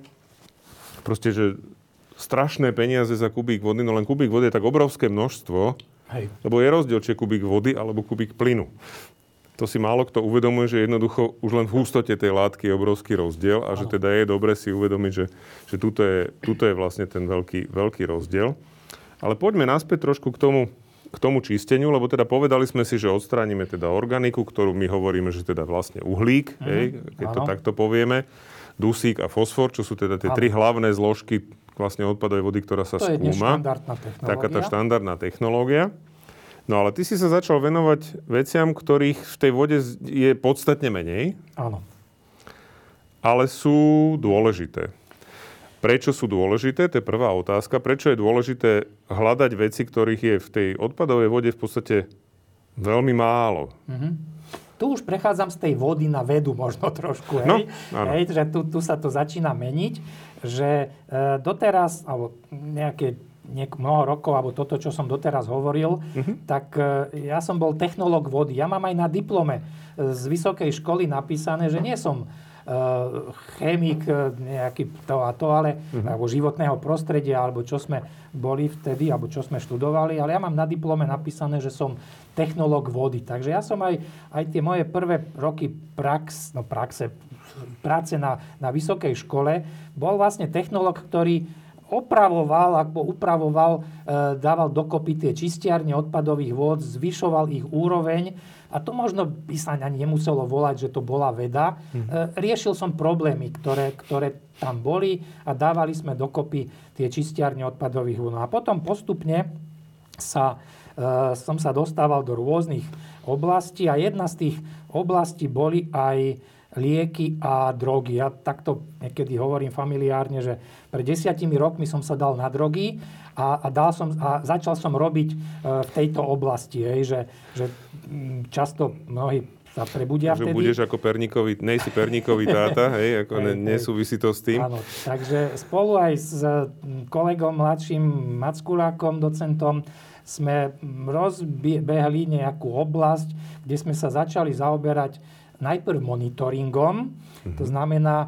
proste, že strašné peniaze za kubík vody, no len kubík vody je tak obrovské množstvo, Hej. lebo je rozdiel, či je kubík vody alebo kubík plynu. To si málo kto uvedomuje, že jednoducho už len v hustote tej látky je obrovský rozdiel a že teda je dobre si uvedomiť, že, že tuto, je, tuto je vlastne ten veľký, veľký rozdiel. Ale poďme naspäť trošku k tomu, k tomu čisteniu, lebo teda povedali sme si, že odstránime teda organiku, ktorú my hovoríme, že teda vlastne uhlík, mm-hmm. hej, keď ano. to takto povieme, dusík a fosfor, čo sú teda tie ano. tri hlavné zložky vlastne odpadovej vody, ktorá sa to skúma. Je Taká tá štandardná technológia. No ale ty si sa začal venovať veciam, ktorých v tej vode je podstatne menej. Áno. Ale sú dôležité. Prečo sú dôležité? To je prvá otázka. Prečo je dôležité hľadať veci, ktorých je v tej odpadovej vode v podstate veľmi málo? Mm-hmm. Tu už prechádzam z tej vody na vedu možno trošku. Hej? No, hej, že tu, tu sa to začína meniť, že e, doteraz, alebo nejaké niek- mnoho rokov, alebo toto, čo som doteraz hovoril, mm-hmm. tak e, ja som bol technológ vody. Ja mám aj na diplome z vysokej školy napísané, že nie som chemik eh, nejaký to a to, ale, uh-huh. alebo životného prostredia, alebo čo sme boli vtedy, alebo čo sme študovali, ale ja mám na diplome napísané, že som technológ vody. Takže ja som aj, aj tie moje prvé roky prax, no praxe, práce na, na vysokej škole, bol vlastne technológ, ktorý opravoval, alebo upravoval, e, dával dokopy tie čistiarne odpadových vôd, zvyšoval ich úroveň a to možno by sa ani nemuselo volať, že to bola veda. Hmm. riešil som problémy, ktoré, ktoré tam boli a dávali sme dokopy tie čistiarne odpadových. No a potom postupne sa, e, som sa dostával do rôznych oblastí a jedna z tých oblastí boli aj lieky a drogy. Ja takto niekedy hovorím familiárne, že pred desiatimi rokmi som sa dal na drogy a, a, dal som, a začal som robiť e, v tejto oblasti. Hej, že, že mm, často mnohí sa prebudia že vtedy. budeš ako perníkový, nejsi perníkový táta, hej, ako ne, nesúvisí to s tým. Áno, takže spolu aj s kolegom mladším Mackulákom, docentom, sme rozbehli nejakú oblasť, kde sme sa začali zaoberať najprv monitoringom, to znamená, e,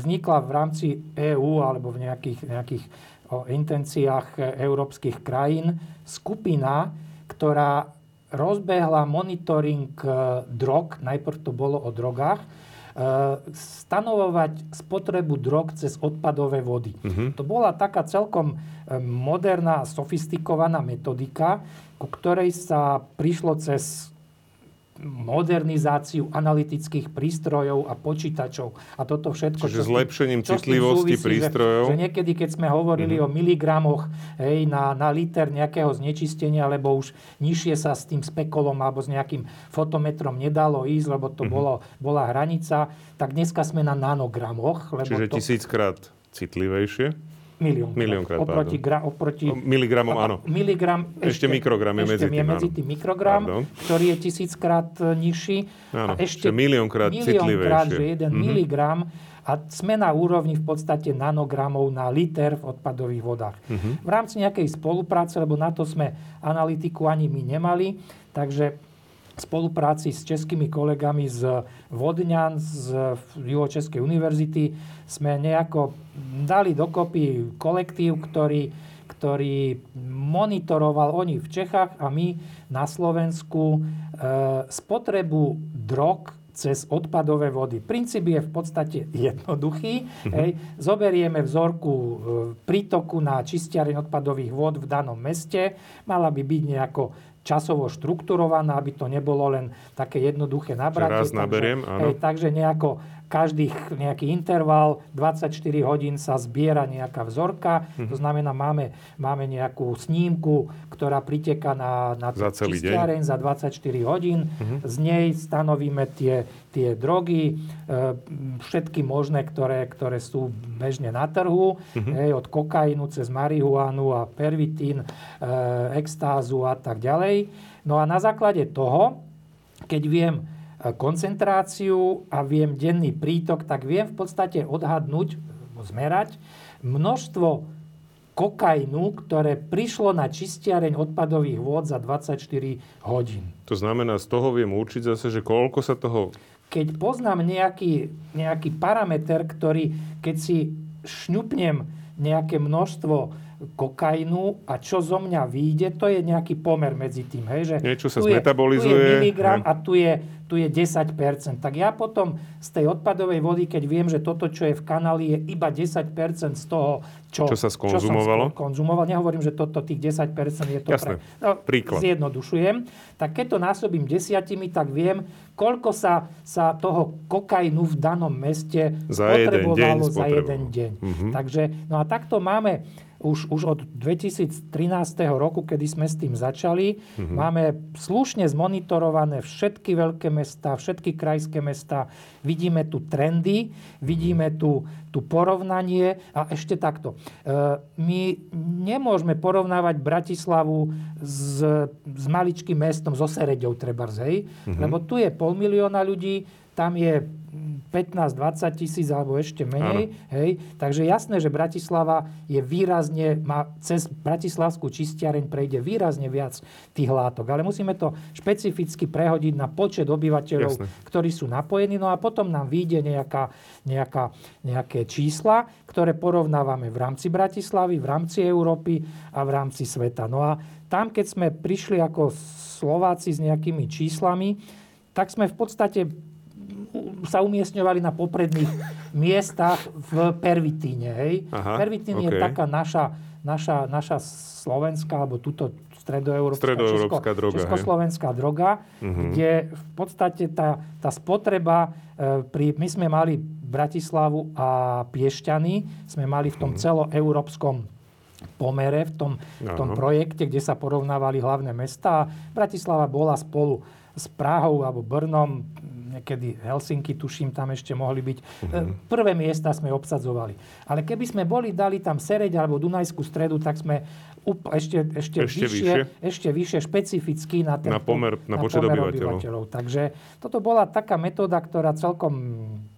vznikla v rámci EÚ alebo v nejakých, nejakých o intenciách európskych krajín skupina, ktorá rozbehla monitoring e, drog, najprv to bolo o drogách, stanovovať spotrebu drog cez odpadové vody. Uh-huh. To bola taká celkom moderná, sofistikovaná metodika, ku ktorej sa prišlo cez modernizáciu analytických prístrojov a počítačov a toto všetko. Čiže čo zlepšením čo citlivosti súvisí, prístrojov. Že, že niekedy, keď sme hovorili mm-hmm. o miligramoch hej, na, na liter nejakého znečistenia, lebo už nižšie sa s tým spekolom alebo s nejakým fotometrom nedalo ísť, lebo to mm-hmm. bolo, bola hranica, tak dneska sme na nanogramoch. Lebo Čiže to... tisíckrát citlivejšie? Milión. Miliónkrát, oproti, gra, oproti Miligramom, áno. Miligram, ešte, ešte mikrogram je medzi tým, je medzi tým mikrogram, pardon. ktorý je tisíckrát e, nižší. Áno, a ešte miliónkrát citlivejšie. že jeden mm-hmm. miligram a sme na úrovni v podstate nanogramov na liter v odpadových vodách. Mm-hmm. V rámci nejakej spolupráce, lebo na to sme analytiku ani my nemali, takže spolupráci s českými kolegami z Vodňan, z Juhočeskej univerzity sme nejako dali dokopy kolektív, ktorý, ktorý monitoroval oni v Čechách a my na Slovensku e, spotrebu drog cez odpadové vody. Princíp je v podstate jednoduchý. Mm-hmm. Hej. Zoberieme vzorku e, prítoku na čistiareň odpadových vod v danom meste. Mala by byť nejako časovo štrukturovaná, aby to nebolo len také jednoduché nabratie. Raz naberiem, takže, áno. Hej, takže nejako každých nejaký interval, 24 hodín sa zbiera nejaká vzorka, to znamená, máme, máme nejakú snímku, ktorá priteka na, na za celý deň. za 24 hodín. Mm-hmm. Z nej stanovíme tie, tie drogy, e, všetky možné, ktoré, ktoré sú bežne na trhu, mm-hmm. hej, od kokainu cez marihuanu a pervitín, e, extázu a tak ďalej. No a na základe toho, keď viem, koncentráciu a viem denný prítok, tak viem v podstate odhadnúť, zmerať množstvo kokainu, ktoré prišlo na čistiareň odpadových vôd za 24 hodín. To znamená, z toho viem určiť zase, že koľko sa toho... Keď poznám nejaký, nejaký parameter, ktorý, keď si šňupnem nejaké množstvo kokainu a čo zo mňa vyjde, to je nejaký pomer medzi tým. Hej, že Niečo sa zmetabolizuje. Tu je miligram a tu je, tu je 10%. Tak ja potom z tej odpadovej vody, keď viem, že toto, čo je v kanáli, je iba 10% z toho, čo, čo sa skonzumovalo. Čo som konzumoval. Nehovorím, že toto tých 10% je to Jasné. pre... No, Príklad. Zjednodušujem. Tak keď to násobím desiatimi, tak viem, koľko sa, sa toho kokainu v danom meste za spotrebovalo jeden deň za jeden deň. Mm-hmm. Takže, no a takto máme už, už od 2013 roku, kedy sme s tým začali, mm-hmm. máme slušne zmonitorované všetky veľké mesta, všetky krajské mesta. Vidíme tu trendy, vidíme tu, tu porovnanie a ešte takto. E, my nemôžeme porovnávať Bratislavu s, s maličkým mestom, so Sereďou treba, mm-hmm. lebo tu je pol milióna ľudí, tam je 15-20 tisíc alebo ešte menej. Hej. Takže jasné, že Bratislava je výrazne, má cez Bratislavskú čistiareň prejde výrazne viac tých látok. Ale musíme to špecificky prehodiť na počet obyvateľov, jasné. ktorí sú napojení. No a potom nám vyjde nejaká, nejaká, nejaké čísla, ktoré porovnávame v rámci Bratislavy, v rámci Európy a v rámci sveta. No a tam, keď sme prišli ako Slováci s nejakými číslami, tak sme v podstate sa umiestňovali na popredných miestach v Pervitíne. Hej. Aha, Pervitín okay. je taká naša, naša, naša slovenská, alebo túto stredoeurópska, stredoeurópska Česko, droga, československá hej. droga, uh-huh. kde v podstate tá, tá spotreba, e, pri, my sme mali Bratislavu a Piešťany, sme mali v tom uh-huh. celoeurópskom pomere, v tom, v tom projekte, kde sa porovnávali hlavné mesta. Bratislava bola spolu s Prahou alebo Brnom niekedy Helsinky, tuším, tam ešte mohli byť. Uh-huh. Prvé miesta sme obsadzovali. Ale keby sme boli, dali tam Sereď alebo Dunajskú stredu, tak sme up, ešte, ešte, ešte vyššie, vyššie, ešte vyššie špecificky na, ten, na pomer, na, na počet pomer obyvateľov. obyvateľov. Takže toto bola taká metóda, ktorá celkom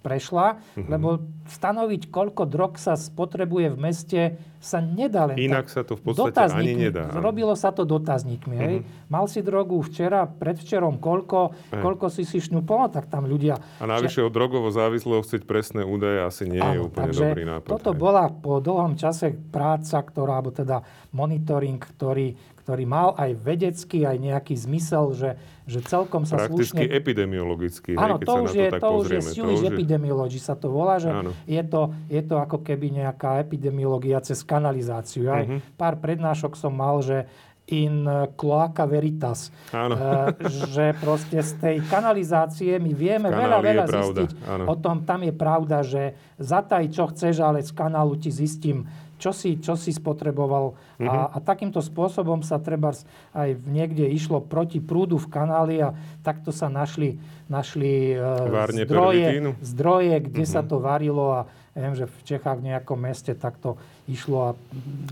prešla, uh-huh. lebo stanoviť, koľko drog sa spotrebuje v meste, sa nedá len Inak tak. sa to v podstate ani nedá. Robilo sa to dotazníkmi. Uh-huh. Hej. Mal si drogu včera, predvčerom, koľko, uh-huh. koľko si si šnupol, tak tam ľudia... A navyše že... o drogovo závislého chcieť presné údaje asi nie Áno, je úplne takže dobrý nápad. Toto hej. bola po dlhom čase práca, ktorá, alebo teda monitoring, ktorý, ktorý mal aj vedecký, aj nejaký zmysel, že, že celkom sa Prakticky slušne... epidemiologický, Áno, hej, keď to sa už to je, tak to už je epidemiology sa to volá, že Áno. je to, je to ako keby nejaká epidemiológia cez kanalizáciu. Aj Mhm. pár prednášok som mal, že in cloaca veritas. Áno. Eh, že proste z tej kanalizácie my vieme veľa, veľa zistiť. áno. O tom tam je pravda, že zataj čo chceš, ale z kanálu ti zistím, čo si, čo si spotreboval. Mhm. A, a takýmto spôsobom sa treba aj niekde išlo proti prúdu v kanáli a takto sa našli, našli eh, Várne zdroje, pervitínu? zdroje, kde Mhm. sa to varilo a ja viem, že v Čechách v nejakom meste takto išlo a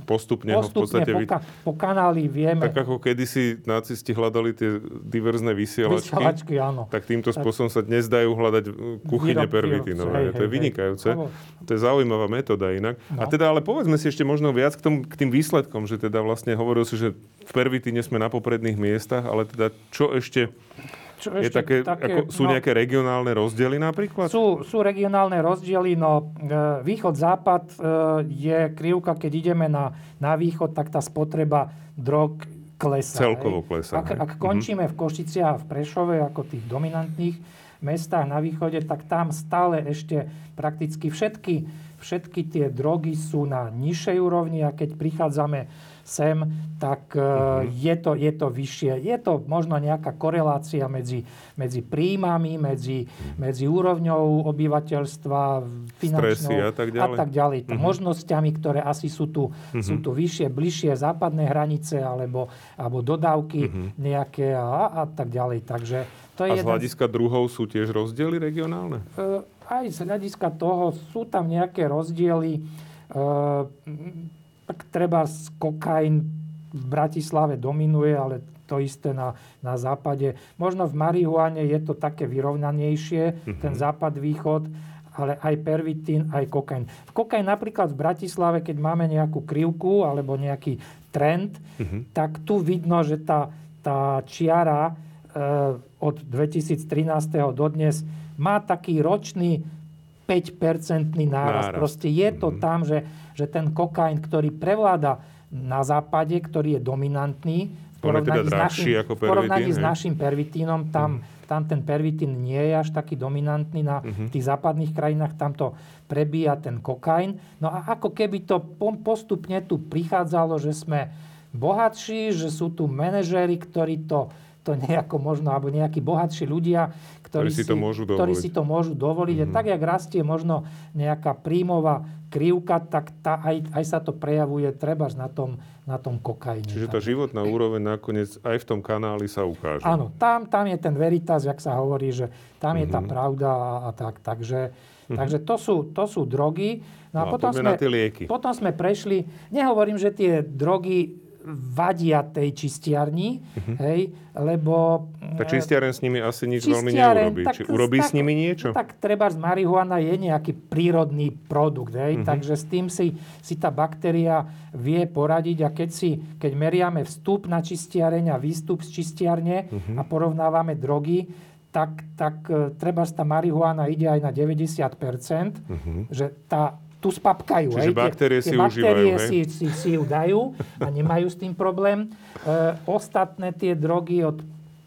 Postupne, ho v postupne podstate... po, ka- po kanáli vieme. Tak ako kedysi nacisti hľadali tie diverzné vysielačky, Vysielačky, áno. tak týmto spôsobom sa dnes dajú hľadať kuchyne hej, To je hej, hej. vynikajúce. Lebo- To je zaujímavá metóda inak. A No. teda, ale povedzme si ešte možno viac k, tom, k tým výsledkom, že teda vlastne hovoril si, že v pervitíne sme na popredných miestach, ale teda čo ešte, Čo je také, ako, sú no, nejaké regionálne rozdiely napríklad? Sú, sú regionálne rozdiely, no e, východ-západ e, je krivka, keď ideme na, na východ, tak tá spotreba drog klesá. Celkovo klesá, Ak, ak končíme v Košiciach a v Prešove ako tých dominantných mestách na východe, tak tam stále ešte prakticky všetky, všetky tie drogy sú na nižšej úrovni a keď prichádzame sem, tak e, je, to, je to vyššie. Je to možno nejaká korelácia medzi, medzi príjmami, medzi, medzi úrovňou obyvateľstva, finančnou Stresy a tak ďalej. a tak ďalej. To možnosťami, ktoré asi sú tu, sú tu vyššie, bližšie západné hranice alebo, alebo dodávky nejaké a, a tak ďalej. Takže to je A z jeden hľadiska druhov sú tiež rozdiely regionálne? E, aj z hľadiska toho sú tam nejaké rozdiely. E, tak treba kokain v Bratislave dominuje, ale to isté na, na západe. Možno v marihuane je to také vyrovnanejšie, ten západ-východ, ale aj pervitín, aj kokain. V kokain napríklad v Bratislave, keď máme nejakú krivku alebo nejaký trend, tak tu vidno, že tá, tá čiara e, od 2013. do dnes má taký ročný 5-percentný nárast. Nárast. Proste je to tam, že, že ten kokain, ktorý prevláda na západe, ktorý je dominantný, v teda porovnaní, s, drahší našim, ako v porovnaní pervitín, s našim pervitínom, tam, tam ten pervitín nie je až taký dominantný. Na Mhm. tých západných krajinách tam to prebíja ten kokain. No a ako keby to po- postupne tu prichádzalo, že sme bohatší, že sú tu manažéri, ktorí to, to nejako možno, alebo nejakí bohatší ľudia, ktorí, Ktorí si to môžu ktorí dovoliť. Mhm. si to môžu dovoliť. A tak, jak rastie možno nejaká príjmová krivka, tak tá, aj, aj sa to prejavuje trebárs na tom, na tom kokaine. Čiže tá životná úroveň nakoniec aj v tom kanáli sa ukáže. Áno, tam, tam je ten veritas, jak sa hovorí, že tam je Mhm. tá pravda a, a tak. Takže, takže to, sú, to sú drogy. No a No a potom, sme, na tie lieky. potom sme prešli, nehovorím, že tie drogy vadia tej čistiarni, hej, lebo... Tá e, čistiaren s nimi asi nič veľmi Čistiareň, neurobí. tak Či urobí tak- s nimi niečo? Tak treba z marihuana je nejaký prírodný produkt, hej? takže s tým si, si tá baktéria vie poradiť a keď, si, keď meriame vstup na čistiareň a výstup z čistiarne a porovnávame drogy, tak, tak e, treba tá marihuana ide aj na 90%, že tá tu spapkajú. Čiže hej, tie- baktérie tie si baktérie užívajú, si, si, si ju dajú a nemajú s tým problém. E, ostatné tie drogy od,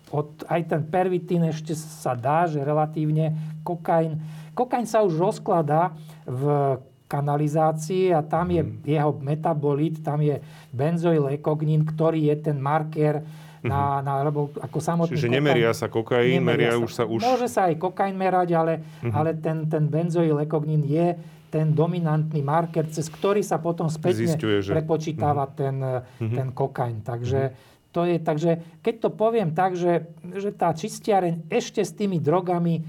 od, aj ten pervitín ešte sa dá, že relatívne kokain. Kokain sa už rozkladá v kanalizácii a tam je Mhm. jeho metabolit, tam je benzoylekognín, ktorý je ten marker na, na, alebo ako samotný Mhm. Čiže kokain- nemeria sa kokain, meria Nemeria už sa už... Mhm. Môže sa aj kokain merať, ale, ale ten, ten benzoylekognín je ten dominantný marker, cez ktorý sa potom spätne Zisťuje, že- prepočítava ten, ten kokain. Takže, to je, takže keď to poviem tak, že, že tá čistiareň ešte s tými drogami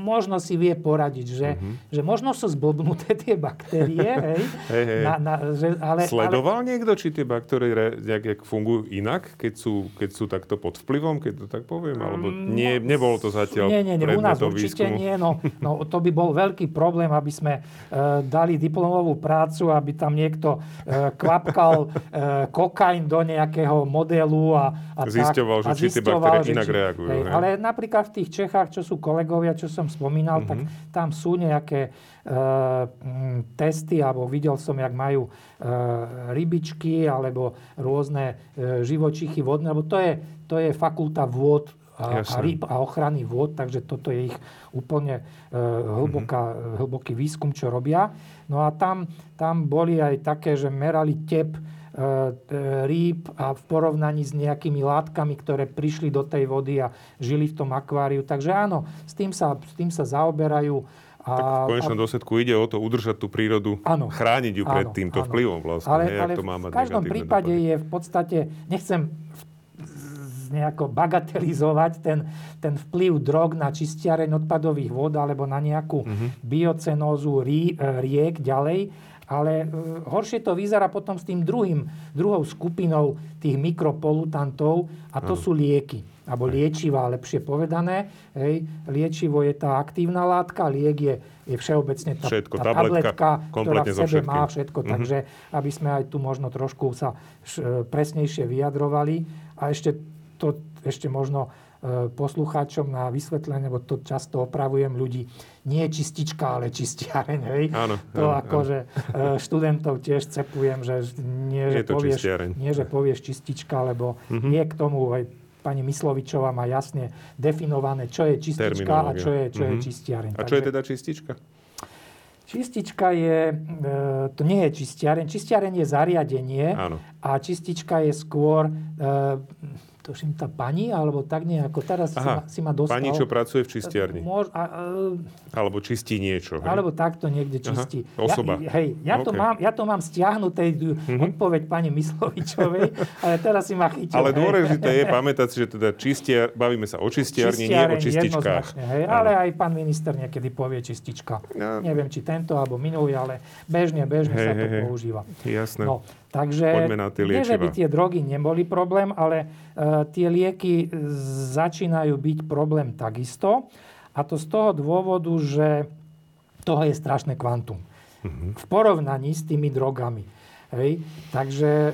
možno si vie poradiť, že, že možno sú zblbnuté tie baktérie, hej. Hej, hej. Na, na, že, ale, ale, Sledoval niekto, či tie baktérie nejak jak fungujú inak, keď sú, keď sú takto pod vplyvom, keď to tak poviem? Alebo nie, nebol to zatiaľ Mm, Nie, nie, nie, u nás určite výskumu? nie. No, no, to by bol veľký problém, aby sme e, dali diplomovú prácu, aby tam niekto e, kvapkal e, kokain do nejakého modelu a, a Zisťoval, tak, že či tie baktérie inak reagujú, hej, hej. ale napríklad v tých Čechách, čo sú kolegovia, čo som spomínal, mm-hmm. tak tam sú nejaké e, testy, alebo videl som, jak majú e, rybičky alebo rôzne e, živočichy vodné, lebo to je, to je fakulta vôd a, a rýb a ochrany vôd, takže toto je ich úplne e, hlboká, mm-hmm. hlboký výskum, čo robia. No a tam, tam boli aj také, že merali tep rýb a v porovnaní s nejakými látkami, ktoré prišli do tej vody a žili v tom akváriu. Takže áno, s tým sa, s tým sa zaoberajú. A, tak v konečnom a, dôsledku ide o to udržať tú prírodu, áno, chrániť ju pred áno, týmto áno. vplyvom vlastne. Ale, ale to má v každom prípade dopady. je v podstate, nechcem nejako bagatelizovať ten, ten vplyv drog na čistiareň odpadových vod alebo na nejakú mm-hmm. biocenózu rí, e, riek ďalej. Ale e, horšie to vyzerá potom s tým druhým, druhou skupinou tých mikropolutantov a to ano. sú lieky. Alebo liečivá, lepšie povedané. Hej. Liečivo je tá aktívna látka, liek je, je všeobecne tá, všetko, tá tabletka, ktorá v sebe má všetko. Mm-hmm. Takže aby sme aj tu možno trošku sa š, presnejšie vyjadrovali. A ešte to ešte možno e, poslucháčom na vysvetlenie, lebo to často opravujem ľudí, nie je čistička, ale čistiareň, hej. Áno, to áno, akože áno. študentov tiež cepujem, že nie, že, povieš, nie, že povieš čistička, lebo mm-hmm. nie k tomu aj pani Myslovičová má jasne definované, čo je čistička a čo je, čo mm-hmm. je mhm. čistiareň. A čo Takže, je teda čistička? Čistička je, e, to nie je čistiareň, čistiareň je zariadenie Áno. a čistička je skôr e, tuším, tá pani, alebo tak nejako. Teraz Aha, si, ma, si ma dostal. Pani, čo pracuje v čistiarni. Môž, a, a, alebo čistí niečo. Hej? Alebo takto niekde čistí. Aha, osoba. Ja, hej, ja, okay. to mám, ja to mám stiahnuté, mm-hmm. odpoveď pani Myslovičovej, ale teraz si ma chytil. Ale dôležité je pamätať si, že teda čistiar, bavíme sa o čistiarni, nie o čističkách. Hej, ale aj pán minister niekedy povie čistička. Ja. Neviem, či tento alebo minulý, ale bežne, bežne hej, sa to hej, používa. Jasné. No, Takže nie, že by tie drogy neboli problém, ale uh, tie lieky začínajú byť problém takisto. A to z toho dôvodu, že toho je strašné kvantum. Mm-hmm. V porovnaní s tými drogami. Hej. Takže e,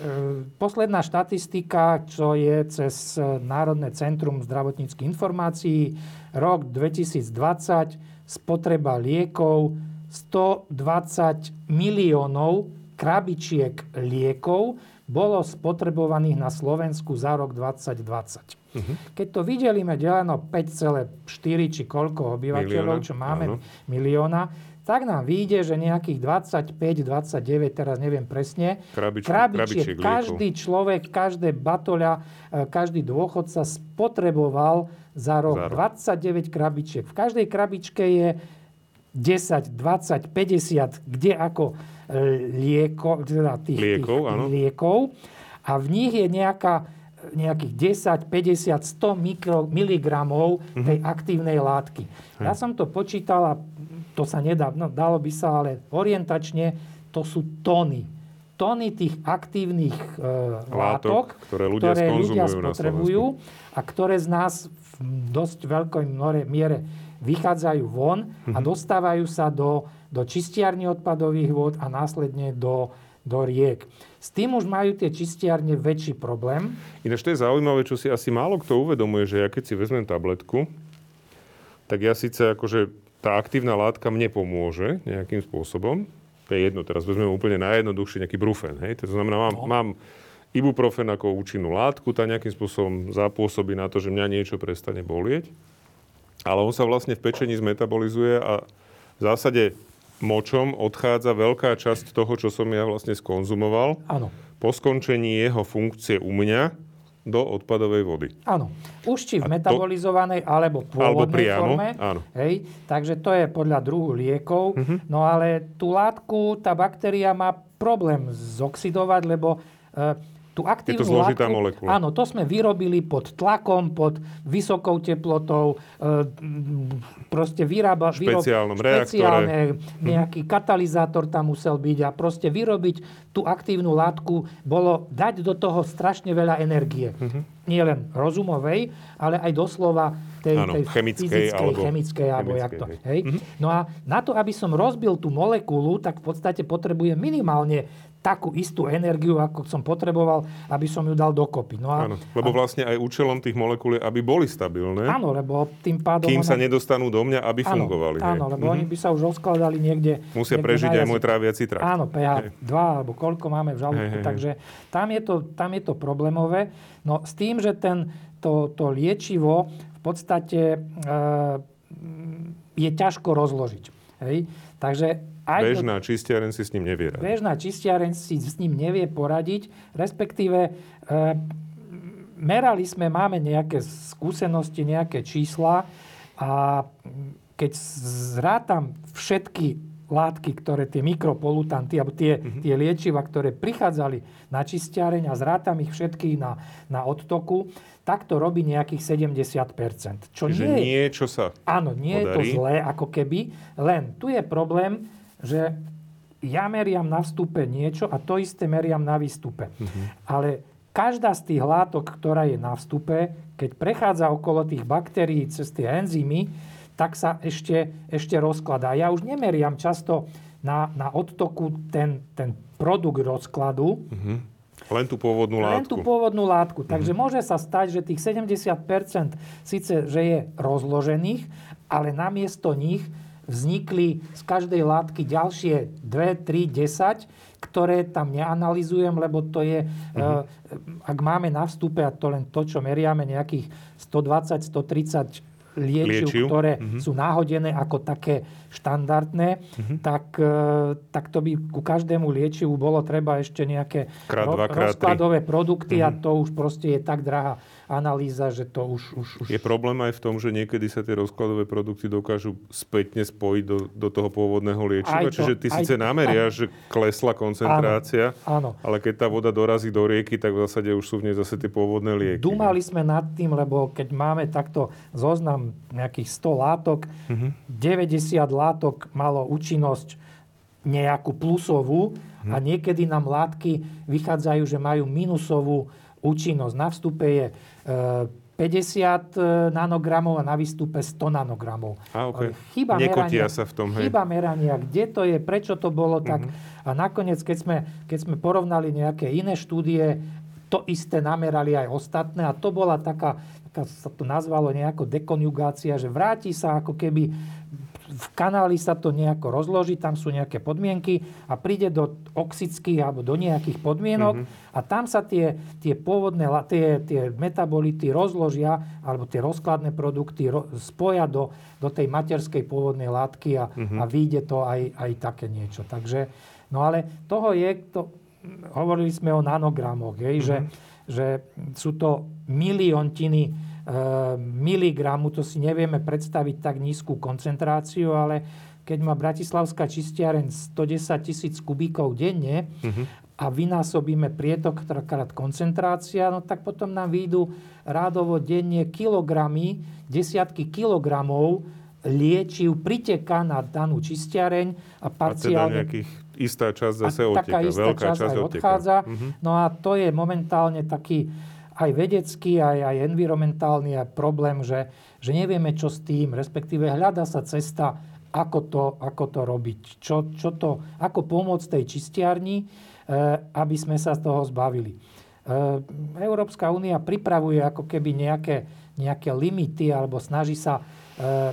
posledná štatistika, čo je cez Národné centrum zdravotníckých informácií, rok 2020, spotreba liekov 120 miliónov krabičiek liekov bolo spotrebovaných na Slovensku za rok 2020. Uh-huh. Mhm. Keď to videlíme deleno 5,4 či koľko obyvateľov, milióna, čo máme, áno. milióna, tak nám vyjde, že nejakých 25, 29, teraz neviem presne, Krabič, krabičiek, každý liekov. človek, každé batoľa, e, každý dôchodca spotreboval za rok, za rok 29 krabičiek. V každej krabičke je 10, 20, 50, kde ako lieko, teda tých, liekov, tých, liekov a v nich je nejaká, nejakých 10, 50, 100 mikro, miligramov mm-hmm. tej aktívnej látky. Ja som to počítal a to sa nedá, no dalo by sa, ale orientačne to sú tony. Tony tých aktívnych e, látok, ktoré ľudia, ktoré ľudia spotrebujú a ktoré z nás v dosť veľkej miere vychádzajú von mm-hmm. a mhm. dostávajú sa do do čistiarní odpadových vôd a následne do, do riek. S tým už majú tie čistiarne väčší problém. Ináč to je zaujímavé, čo si asi málo kto uvedomuje, že ja keď si vezmem tabletku, tak ja síce akože tá aktívna látka mne pomôže nejakým spôsobom. To je jedno, teraz vezmeme úplne najjednoduchšie nejaký brufen. Hej? To znamená, mám, no. mám ibuprofen ako účinnú látku, tá nejakým spôsobom zapôsobí na to, že mňa niečo prestane bolieť. Ale on sa vlastne v pečení zmetabolizuje a v zásade močom odchádza veľká časť toho, čo som ja vlastne skonzumoval. Áno. Po skončení jeho funkcie u mňa do odpadovej vody. Áno. Už či v metabolizovanej alebo pôvodnej alebo priamo, forme. Áno. Hej, takže to je podľa druhu liekov. Uh-huh. No ale tú látku, tá baktéria má problém zoxidovať, lebo e, tú aktívnu Je to zložitá látku, molekula. Áno, to sme vyrobili pod tlakom, pod vysokou teplotou, e, proste vyrába, vyrob, špeciálne, nejaký katalizátor tam musel byť a proste vyrobiť tú aktívnu látku bolo dať do toho strašne veľa energie. Uh-huh. Nie len rozumovej, ale aj doslova tej, Áno, tej chemickej fyzickej, alebo- chemickej, alebo jak chemickej, to. hej. Hej? No a na to, aby som rozbil tú molekulu, tak v podstate potrebujem minimálne takú istú energiu, ako som potreboval, aby som ju dal dokopy. No a, Áno, lebo vlastne aj účelom tých molekúl je, aby boli stabilné, áno, lebo tým pádom... kým sa ona- nedostanú do mňa, aby áno, fungovali. hej. Áno, lebo oni by sa už rozkladali niekde... Musia niekde prežiť aj môj tráviaci trakt. Áno, pH Hej. 2 alebo koľko máme v žalúdku, Hej, hej, hej. takže tam je, to, tam je to problémové. No s tým, že ten, to, to liečivo v podstate e, je ťažko rozložiť. Hej? Takže aj Bežná čistiareň si s ním nevie rady. bežná čistiareň si s ním nevie poradiť, respektíve e, merali sme, máme nejaké skúsenosti, nejaké čísla a keď zrátam všetky látky, ktoré tie mikropolutanty, alebo tie, Mhm. tie liečiva, ktoré prichádzali na čistiareň a zrátam ich všetky na, na odtoku, tak to robí nejakých 70%. Čo Čiže nie je niečo sa... Áno, nie je to podarí. zlé ako keby, len tu je problém, že ja meriam na vstupe niečo a to isté meriam na výstupe. Ale každá z tých látok, ktorá je na vstupe, keď prechádza okolo tých baktérií cez tie enzymy, tak sa ešte, ešte rozkladá. Ja už nemeriam často na, na odtoku ten, ten produkt rozkladu, Len tú pôvodnú len tú látku. pôvodnú látku. Takže môže sa stať, že tých 70% síce, že je rozložených, ale namiesto nich vznikli z každej látky ďalšie 2, 3, 10, ktoré tam neanalizujem, lebo to je, e, ak máme na vstupe, a to len to, čo meriame, nejakých 120, 130 liečiv, Liečiv. ktoré sú náhodené ako také štandardné, tak, e, tak to by ku každému liečivu bolo treba ešte nejaké Krát ro- dva, rozkladové produkty a to už proste je tak drahá analýza, že to už... už, už Je problém aj v tom, že niekedy sa tie rozkladové produkty dokážu spätne spojiť do, do toho pôvodného liečiva. To- Čiže ty síce nameriaš, že klesla koncentrácia, Áno. ale keď tá voda dorazí do rieky, tak v zásade už sú v nej zase tie pôvodné lieky. Dumali sme nad tým, lebo keď máme takto zoznam nejakých 100 látok, Mhm. 90 látok malo účinnosť nejakú plusovú Mhm. a niekedy nám látky vychádzajú, že majú minusovú účinnosť. Na vstupe je 50 nanogramov a na výstupe 100 nanogramov. A. Ale Chyba Nekotia merania, sa v tom, hej. Chyba merania, kde to je, prečo to bolo tak. Mhm. A nakoniec, keď sme, keď sme porovnali nejaké iné štúdie, to isté namerali aj ostatné a to bola taká, taká sa to nazvalo nejako dekonjugácia, že vráti sa ako keby v kanáli sa to nejako rozloží, tam sú nejaké podmienky a príde do oxických alebo do nejakých podmienok a tam sa tie, tie pôvodné, tie, tie metabolity rozložia alebo tie rozkladné produkty ro, spoja do, do tej materskej pôvodnej látky a, a vyjde to aj, aj také niečo. Takže, no ale toho je, to, hovorili sme o nanogramoch, hej, že, že sú to miliontiny miligramu, to si nevieme predstaviť tak nízku koncentráciu, ale keď má Bratislavská čistiareň 110 tisíc kubíkov denne a vynásobíme prietok krát koncentrácia, no tak potom nám výjdu rádovo denne kilogramy, desiatky kilogramov liečiv priteká na danú čistiareň a A teda parciálne nejakých istá časť zase a taká istá Veľká časť časť aj odchádza. Mhm. No a to je momentálne taký aj vedecký, aj, aj environmentálny aj problém, že, že nevieme, čo s tým, respektíve hľada sa cesta, ako to, ako to robiť. Čo, čo to, ako pomôcť tej čistiarni, eh, aby sme sa z toho zbavili. Eh, Európska únia pripravuje ako keby nejaké, nejaké limity alebo snaží sa eh,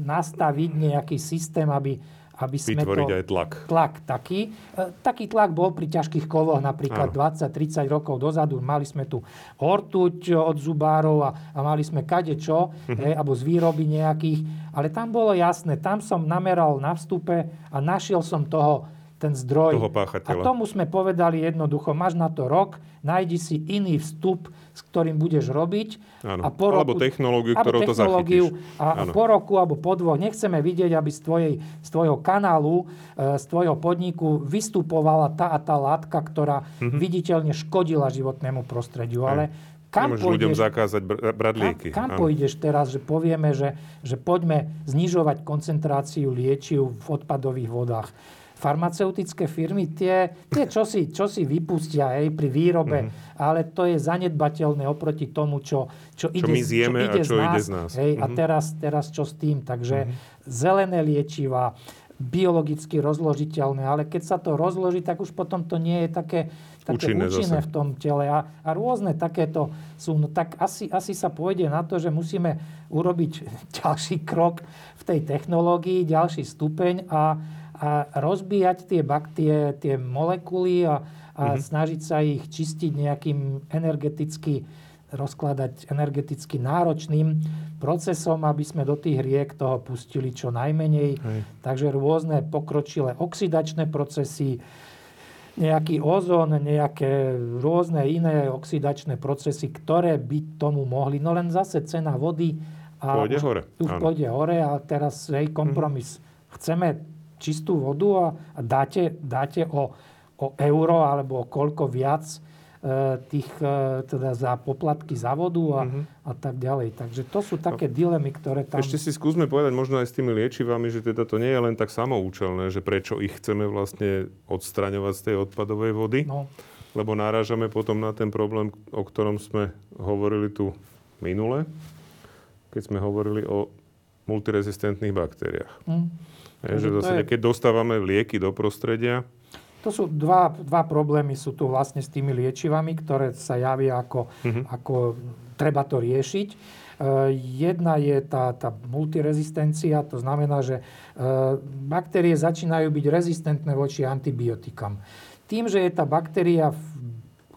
nastaviť nejaký systém, aby, aby sme Vytvoriť to aj tlak. tlak taký. E, Taký tlak bol pri ťažkých kovoch napríklad Áno. 20-30 rokov dozadu. Mali sme tu ortuť od zubárov a, a mali sme kadečo, Mhm. hej, alebo z výroby nejakých. Ale tam bolo jasné, tam som nameral na vstupe a našiel som toho ten zdroj. Toho a páchateľa. tomu sme povedali jednoducho, máš na to rok, nájdi si iný vstup, s ktorým budeš robiť. Áno. A po Alebo roku, technológiu, alebo ktorou to zachytíš. A, a Áno. po roku alebo po dvoch nechceme vidieť, aby z, tvojej, z tvojho kanálu, e, z tvojho podniku vystupovala tá a tá látka, ktorá Mhm. viditeľne škodila životnému prostrediu. Ale kam Nemôžeš ľuďom pôjdeš, zakázať br- brať kam, lieky. kam Áno. pôjdeš teraz, že povieme, že, že poďme znižovať koncentráciu liečiv v odpadových vodách, farmaceutické firmy, tie, tie čo, si, čo si vypustia hej, pri výrobe, mm-hmm. ale to je zanedbateľné oproti tomu, čo, čo, čo ide, my zjeme čo ide a čo z nás. ide z nás. Hej, mm-hmm. A teraz, teraz čo s tým? Takže mm-hmm. zelené liečiva, biologicky rozložiteľné, ale keď sa to rozloží, tak už potom to nie je také, také Účinné účinné v tom tele. A, a rôzne takéto sú. No tak asi, asi sa pôjde na to, že musíme urobiť ďalší krok v tej technológii, ďalší stupeň a, a rozbíjať tie baktie, tie molekuly a, a Mhm. snažiť sa ich čistiť nejakým energeticky rozkladať energeticky náročným procesom, aby sme do tých riek toho pustili čo najmenej. Hej. Takže rôzne pokročilé oxidačné procesy, nejaký ozón, nejaké rôzne iné oxidačné procesy, ktoré by tomu mohli. No len zase cena vody a Pôjde hore, áno. pôjde hore a teraz hej, kompromis. Chceme čistú vodu a, dáte, dáte o, o euro alebo o koľko viac e, tých e, teda za poplatky za vodu a, a tak ďalej. Takže to sú také dilemy, ktoré tam... Ešte si skúsme povedať možno aj s tými liečivami, že teda to nie je len tak samoučelné, že prečo ich chceme vlastne odstraňovať z tej odpadovej vody, No, lebo narážame potom na ten problém, o ktorom sme hovorili tu minule, keď sme hovorili o multirezistentných baktériách. hm. Je, že zase, je- keď dostávame lieky do prostredia, To sú dva, dva problémy sú tu vlastne s tými liečivami, ktoré sa javia ako, Mhm. ako treba to riešiť. E, Jedna je tá, tá multirezistencia, to znamená, že e, baktérie začínajú byť rezistentné voči antibiotikám. Tým, že je tá baktéria v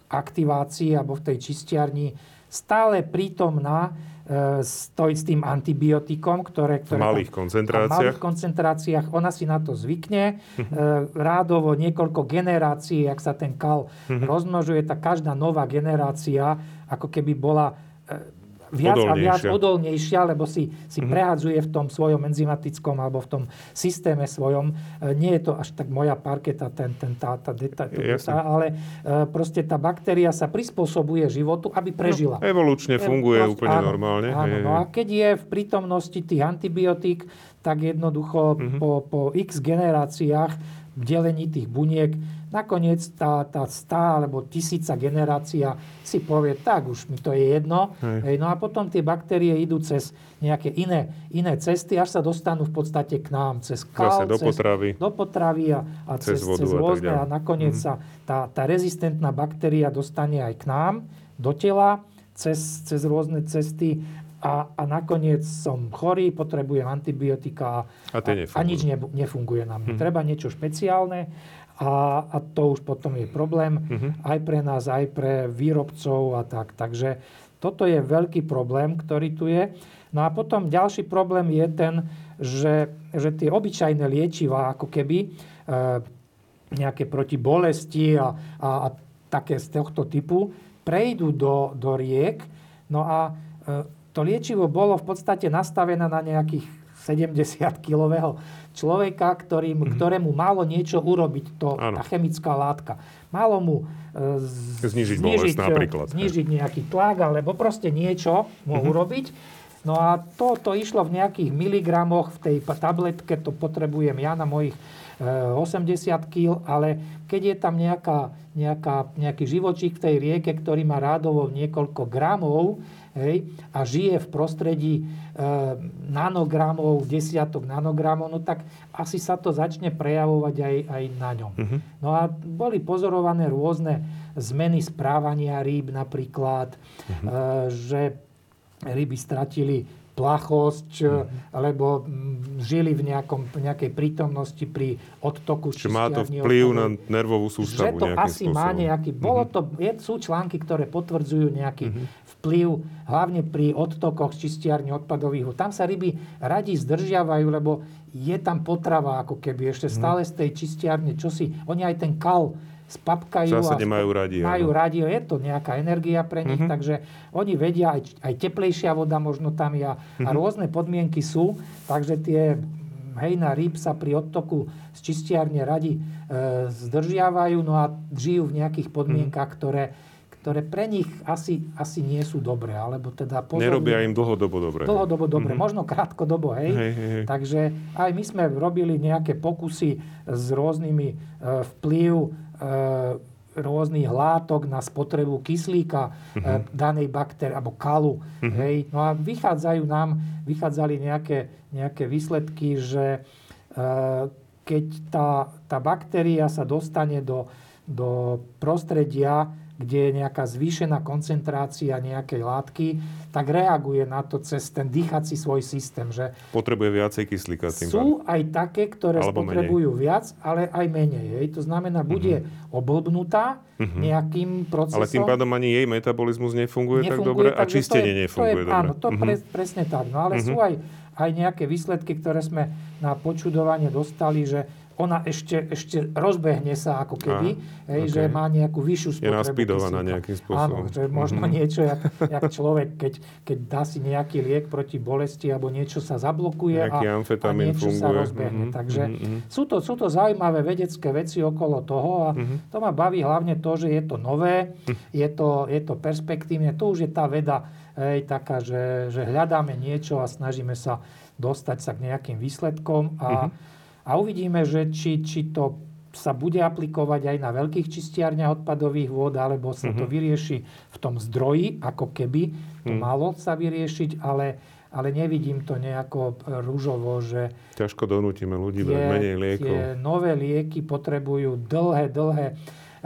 aktivácii alebo v tej čistiarni stále prítomná e, s, to, s tým antibiotikom, ktoré, v ktoré malých tam- v koncentráciách, malých koncentráciách, ona si na to zvykne. E, rádovo niekoľko generácií, ak sa ten kal rozmnožuje, tak každá nová generácia ako keby bola e, viac a viac Odolnejšia. odolnejšia, lebo si, si prehadzuje v tom svojom enzymatickom alebo v tom systéme svojom. E, Nie je to až tak moja parketa, ten, ten, tá, tá, to Jasne. deta, ale e, proste tá baktéria sa prispôsobuje životu, aby prežila. evolučne funguje Prost- úplne áno, normálne. Áno, no a keď je v prítomnosti tých antibiotík, tak jednoducho Mhm. po, po x generáciách delení tých buniek, nakoniec tá, tá stá alebo tisíca generácia si povie, tak už mi to je jedno. Hej. No a potom tie baktérie idú cez nejaké iné, iné cesty, až sa dostanú v podstate k nám. Cez kal, Zase do cez, potravy. do potravy a, a Cez cez, vodu cez a rôzne ďalej. a nakoniec sa tá, tá rezistentná baktéria dostane aj k nám, do tela, cez, cez rôzne cesty a, a nakoniec som chorý, potrebujem antibiotika A a, a nič ne, nefunguje na mne. Treba niečo špeciálne a, a to už potom je problém aj pre nás, aj pre výrobcov a tak. Takže toto je veľký problém, ktorý tu je. No a potom ďalší problém je ten, že, že tie obyčajné liečivá, ako keby e, nejaké proti bolesti a, a, a také z tohto typu, prejdú do, do riek. No a e, to liečivo bolo v podstate nastavené na nejakých 70-kilového človeka, ktorý, ktorému malo niečo urobiť, to, tá chemická látka. Malo mu e, z- Znížiť bolesť napríklad, hej. znížiť nejaký tlak, alebo proste niečo mu Mhm. urobiť. No a to, to išlo v nejakých miligramoch, v tej tabletke to potrebujem ja na mojich 80 kg, ale keď je tam nejaká, nejaká, nejaký živočík v tej rieke, ktorý má rádovo niekoľko gramov hej, a žije v prostredí e, nanogramov, desiatok nanogramov, no tak asi sa to začne prejavovať aj, aj na ňom. Mhm. No a boli pozorované rôzne zmeny správania rýb napríklad, Mhm. e, že ryby stratili plachosť, Mhm. e, lebo mm, žili v nejakom, nejakej prítomnosti pri odtoku Čiže má to vplyv na nervovú Že sústavu to nejakým asi spôsobom. má nejaký... Bolo to, je, sú články, ktoré potvrdzujú nejaký vplyv, hlavne pri odtokoch z čistiarní odpadových. Tam sa ryby radi zdržiavajú, lebo je tam potrava, ako keby ešte stále z tej čistiarne, čo si... Oni aj ten kal spapkajú. Zásade a majú radi, Majú áno. radi, je to nejaká energia pre nich, takže oni vedia, aj, aj teplejšia voda možno tam je a rôzne podmienky sú, takže tie hejna rýb sa pri odtoku z čistiarne radi e, zdržiavajú, no a žijú v nejakých podmienkach, ktoré, ktoré pre nich asi, asi nie sú dobré. Alebo teda pozorní, Nerobia im dlhodobo dobre. Dlhodobo dobre, mm-hmm. možno krátkodobo, hej. Hej, hej, hej. Takže aj my sme robili nejaké pokusy s rôznymi e, vplyv rôznych látok na spotrebu kyslíka e, danej baktérie, alebo kalu. Mm-hmm. Hej. No a vychádzajú nám, vychádzali nejaké, nejaké výsledky, že e, keď tá, tá baktéria sa dostane do, do prostredia, kde je nejaká zvýšená koncentrácia nejakej látky, tak reaguje na to cez ten dýchací svoj systém. Že Potrebuje viacej kyslíka. Tým sú pár. aj také, ktoré Alebo spotrebujú menej. viac, ale aj menej. Hej. To znamená, bude uh-huh. oblbnutá uh-huh. nejakým procesom. Ale tým pádom ani jej metabolizmus nefunguje, nefunguje tak dobre tak, a čistenie to je, nefunguje to je, dobre. Áno, to uh-huh. pre, presne tak. No ale uh-huh. sú aj aj nejaké výsledky, ktoré sme na počudovanie dostali, že ona ešte, ešte rozbehne sa ako keby, Aha, hej, okay. že má nejakú vyššiu spotrebu Je naspidovaná nejakým spôsobom. Áno, že možno mm-hmm. niečo, jak, jak človek, keď, keď dá si nejaký liek proti bolesti alebo niečo sa zablokuje a, a niečo funguje. sa rozbehne. Mm-hmm. Takže mm-hmm. Sú, to, sú to zaujímavé vedecké veci okolo toho a mm-hmm. to ma baví hlavne to, že je to nové, mm-hmm. je, to, je to perspektívne, to už je tá veda hej, taká, že, že hľadáme niečo a snažíme sa dostať sa k nejakým výsledkom a, uh-huh. A uvidíme, že či, či to sa bude aplikovať aj na veľkých čistiarniach odpadových vôd, alebo sa uh-huh. to mhm. vyrieši v tom zdroji, ako keby to uh-huh. malo sa vyriešiť, ale, ale nevidím to nejako rúžovo, že... Ťažko donútime ľudí brať menej liekov. Tie nové lieky potrebujú dlhé, dlhé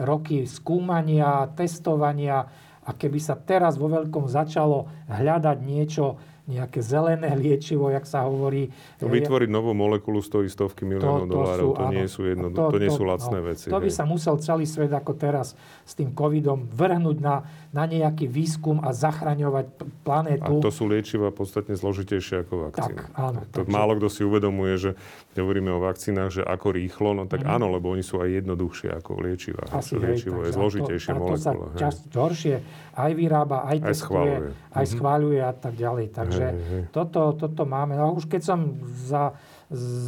roky skúmania, testovania a keby sa teraz vo veľkom začalo hľadať niečo, nejaké zelené liečivo, jak sa hovorí. To vytvoriť novú molekulu stojí stovky miliónov dolárov. To, to, nie sú, jedno, to, to nie sú lacné no, veci. To by hej. sa musel celý svet ako teraz s tým covidom vrhnúť na, na nejaký výskum a zachraňovať planétu. A to sú liečiva podstatne zložitejšie ako vakcína. Tak, áno. To takže... málo kto si uvedomuje, že hovoríme o vakcínach, že ako rýchlo, no tak mm. áno, lebo oni sú aj jednoduchšie ako liečiva. Asi, liečivo hej, je zložitejšie to, molekula. To sa čas horšie aj vyrába, aj, aj testuje, schváluje. aj mm schváľuje a tak ďalej. Takže hej, hej. Toto, toto máme. No už keď som za,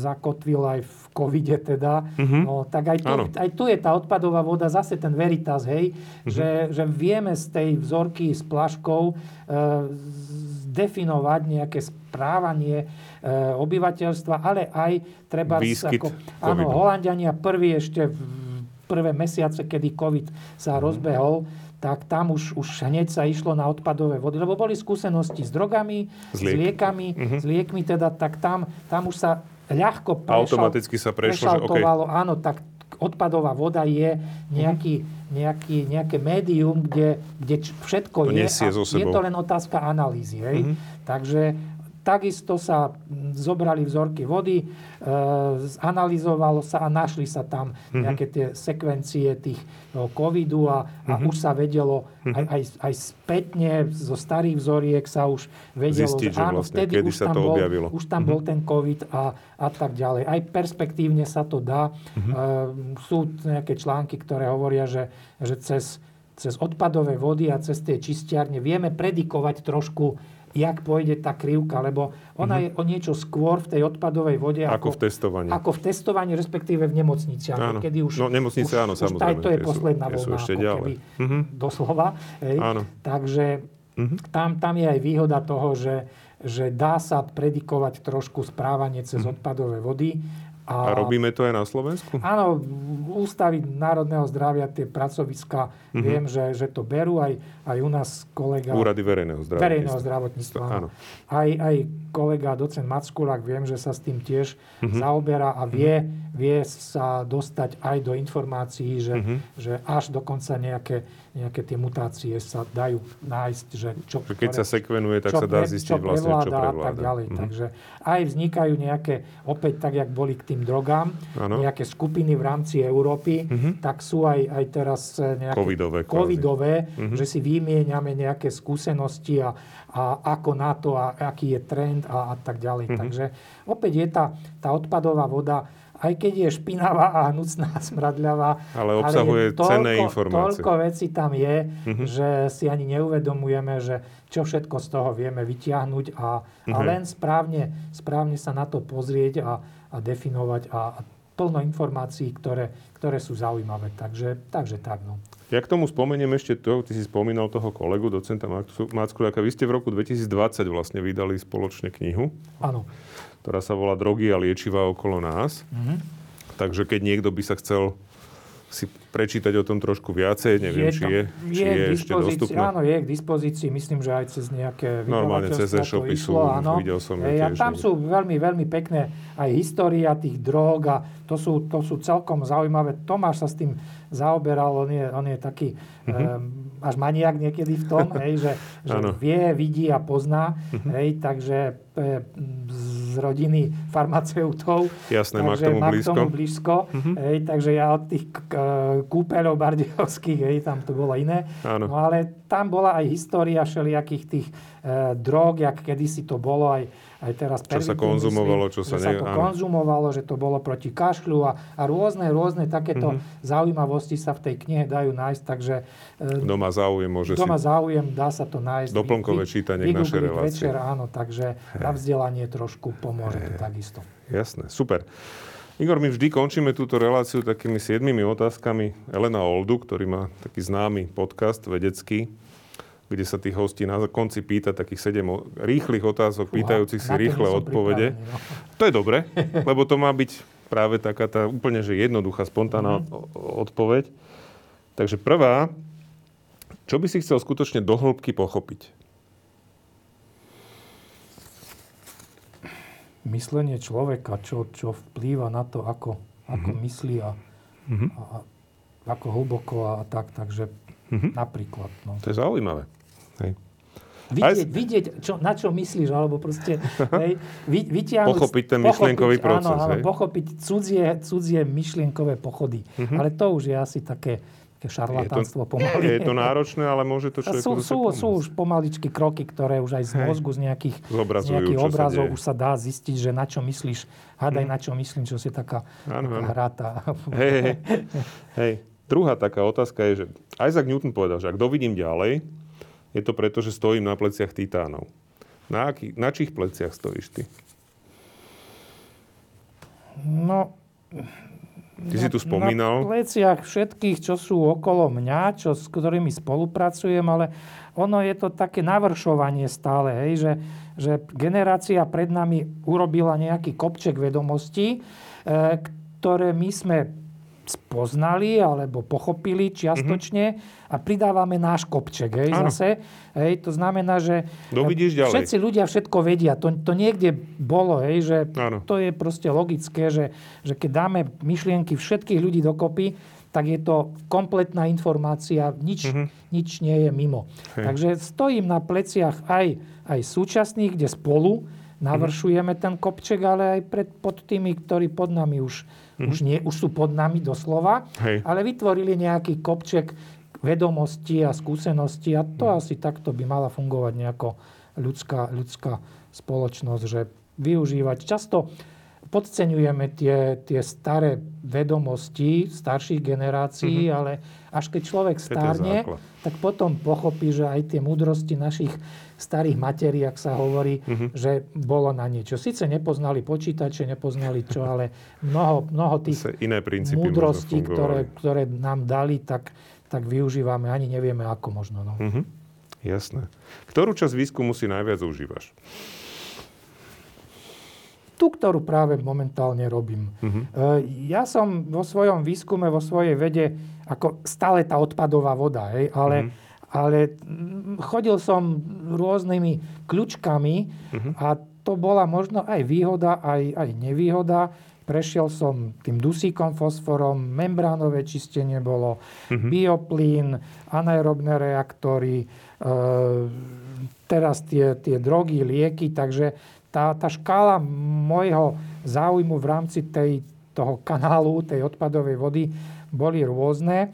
zakotvil aj v covide teda, mm-hmm. no, tak aj tu, aj tu je tá odpadová voda, zase ten veritas, hej, mm-hmm. že, že vieme z tej vzorky s plaškou e, definovať nejaké správanie e, obyvateľstva, ale aj treba... Výskyt ako, áno, Holandiania prví ešte v prvé mesiace, kedy COVID sa mm-hmm. rozbehol, tak tam už, už hneď sa išlo na odpadové vody, lebo boli skúsenosti s drogami, s, liek. s liekami, uh-huh. s liekmi teda, tak tam, tam už sa ľahko prešal, Automaticky sa prešlo, že okay. áno, tak odpadová voda je nejaký, uh-huh. nejaký, nejaké médium, kde, kde všetko to je a je to len otázka analýzy. Hej? Uh-huh. Takže Takisto sa zobrali vzorky vody, e, zanalizovalo sa a našli sa tam mhm. nejaké tie sekvencie tých covidu a, a mhm. už sa vedelo mhm. aj, aj, aj spätne zo starých vzoriek sa už vedelo, Zistiť, že áno, vlastne, vtedy už sa tam, to bol, objavilo. už tam bol ten covid a, a tak ďalej. Aj perspektívne sa to dá. Uh-huh. sú nejaké články, ktoré hovoria, že, že cez, cez odpadové vody a cez tie čistiarne vieme predikovať trošku jak pôjde tá krivka, lebo ona mm-hmm. je o niečo skôr v tej odpadovej vode. Ako, ako v testovaní. Ako v testovaní, respektíve v nemocnici. Áno. Kedy už, no nemocnice už, áno, už samozrejme. to je posledná sú, vlna, ešte ako ďalej. keby mm-hmm. doslova. Hej. Áno. Takže mm-hmm. tam, tam je aj výhoda toho, že, že dá sa predikovať trošku správanie cez mm-hmm. odpadové vody a, a robíme to aj na Slovensku? Áno, ústavy národného zdravia, tie pracoviska, mm-hmm. viem, že, že to berú aj, aj u nás kolega... Úrady verejného zdravotníctva. Verejného zdravotníctva, áno. Aj, aj kolega docent Mackulák, viem, že sa s tým tiež mm-hmm. zaoberá a vie, mm-hmm. vie sa dostať aj do informácií, že, mm-hmm. že až dokonca nejaké nejaké tie mutácie sa dajú nájsť. Že čo, keď ktoré, sa sekvenuje, tak sa dá zistiť čo vlastne, čo prevláda. Tak ďalej. Mm-hmm. Takže aj vznikajú nejaké, opäť tak, jak boli k tým drogám, ano. nejaké skupiny v rámci Európy, mm-hmm. tak sú aj, aj teraz e, nejaké covidové, covidové mm-hmm. že si vymieňame nejaké skúsenosti a, a ako na to a aký je trend a, a tak ďalej. Mm-hmm. Takže opäť je tá, tá odpadová voda aj keď je špinavá a hnusná, smradľavá. Ale obsahuje ale toľko, cenné informácie. Toľko vecí tam je, uh-huh. že si ani neuvedomujeme, že čo všetko z toho vieme vyťahnuť a, uh-huh. a mhm. len správne, správne sa na to pozrieť a, a definovať a, a plno informácií, ktoré, ktoré sú zaujímavé. Takže, takže tak. No. Ja k tomu spomeniem ešte to, ty si spomínal toho kolegu, docenta Mackuliaka. Vy ste v roku 2020 vlastne vydali spoločne knihu. Áno. Ktorá sa volá Drogy a liečiva okolo nás. Mm-hmm. Takže keď niekto by sa chcel si prečítať o tom trošku viacej. Neviem, je či je, či je, je ešte dostupné. Áno, je k dispozícii. Myslím, že aj cez nejaké Normálne cez e-shopy sú, áno. videl som e, a tam sú veľmi, veľmi pekné aj história tých drog a to sú, to sú celkom zaujímavé. Tomáš sa s tým zaoberal, on je, on je taký mm-hmm. um, až maniak niekedy v tom, hej, že, že vie, vidí a pozná. Mm-hmm. Hej, takže e, z rodiny farmaceutov. Jasné, má k tomu má blízko. K tomu blízko mm-hmm. hej, takže ja od tých kúpeľov bardiovských, hej, tam to bolo iné. Áno. No ale tam bola aj história všelijakých tých e, drog, jak kedysi to bolo aj aj teraz Čo sa konzumovalo, čo sa, ne... sa to áno. konzumovalo, že to bolo proti kašľu a, a rôzne, rôzne takéto mm-hmm. zaujímavosti sa v tej knihe dajú nájsť, takže... E, kto má záujem, môže kto si... má záujem, dá sa to nájsť. Doplnkové vy, čítanie k našej relácii. večer, áno, takže na vzdelanie trošku pomôže to takisto. Jasné, super. Igor, my vždy končíme túto reláciu takými siedmimi otázkami. Elena Oldu, ktorý má taký známy podcast vedecký, kde sa tých hostí na konci pýta takých sedem rýchlych otázok, Uha, pýtajúcich si rýchle odpovede. No. To je dobre, lebo to má byť práve taká tá úplne že jednoduchá, spontánna mm-hmm. odpoveď. Takže prvá, čo by si chcel skutočne do hĺbky pochopiť? Myslenie človeka, čo, čo vplýva na to, ako, ako mm-hmm. myslí a, mm-hmm. a, a ako hlboko a tak. Takže mm-hmm. napríklad. No. To je zaujímavé. Hej. Vidieť, Aj... vidieť čo, na čo myslíš, alebo proste hej, vy, vytiahnuť... Pochopiť ten myšlienkový pochopiť, proces. Áno, áno, pochopiť cudzie, cudzie myšlienkové pochody. Uh-huh. Ale to už je asi také, také šarlatánstvo pomaly. Je to náročné, ale môže to človeku sú, sú, sú už pomaličky kroky, ktoré už aj z mozgu, z nejakých, z nejakých obrazov sa už sa dá zistiť, že na čo myslíš. Hádaj, hmm. na čo myslím, čo si taká, ano, taká hráta. Hej, hej. hej. Druhá taká otázka je, že Isaac Newton povedal, že ak dovidím ďalej, je to preto, že stojím na pleciach titánov. Na, aký, na čích pleciach stojíš ty? No, Ty na, si tu spomínal. Na pleciach všetkých, čo sú okolo mňa, čo, s ktorými spolupracujem, ale ono je to také navršovanie stále, hej, že, že generácia pred nami urobila nejaký kopček vedomostí, e, ktoré my sme spoznali alebo pochopili čiastočne mm-hmm. a pridávame náš kopček. Hej, zase. Hej, to znamená, že ďalej. všetci ľudia všetko vedia. To, to niekde bolo, hej, že Áno. to je proste logické, že, že keď dáme myšlienky všetkých ľudí dokopy, tak je to kompletná informácia, nič, mm-hmm. nič nie je mimo. Hej. Takže stojím na pleciach aj, aj súčasných, kde spolu navršujeme ten kopček, ale aj pred, pod tými, ktorí pod nami už Mm-hmm. Už, nie, už sú pod nami doslova, Hej. ale vytvorili nejaký kopček vedomosti a skúsenosti a to mm. asi takto by mala fungovať nejako ľudská, ľudská spoločnosť, že využívať. Často podceňujeme tie, tie staré vedomosti starších generácií, mm-hmm. ale až keď človek stárne, tak potom pochopí, že aj tie múdrosti našich starých materií, ak sa hovorí, uh-huh. že bolo na niečo. Sice nepoznali počítače, nepoznali čo, ale mnoho, mnoho tých iné múdrostí, ktoré, ktoré nám dali, tak, tak využívame, ani nevieme ako možno. No. Uh-huh. Jasné. Ktorú časť výskumu si najviac užívaš? tú, ktorú práve momentálne robím. Uh-huh. Ja som vo svojom výskume, vo svojej vede, ako stále tá odpadová voda, hej, ale uh-huh ale chodil som rôznymi kľúčkami uh-huh. a to bola možno aj výhoda, aj, aj nevýhoda. Prešiel som tým dusíkom, fosforom, membránové čistenie bolo, uh-huh. bioplín, anaerobné reaktory, e, teraz tie, tie drogy, lieky, takže tá, tá škála môjho záujmu v rámci tej, toho kanálu, tej odpadovej vody boli rôzne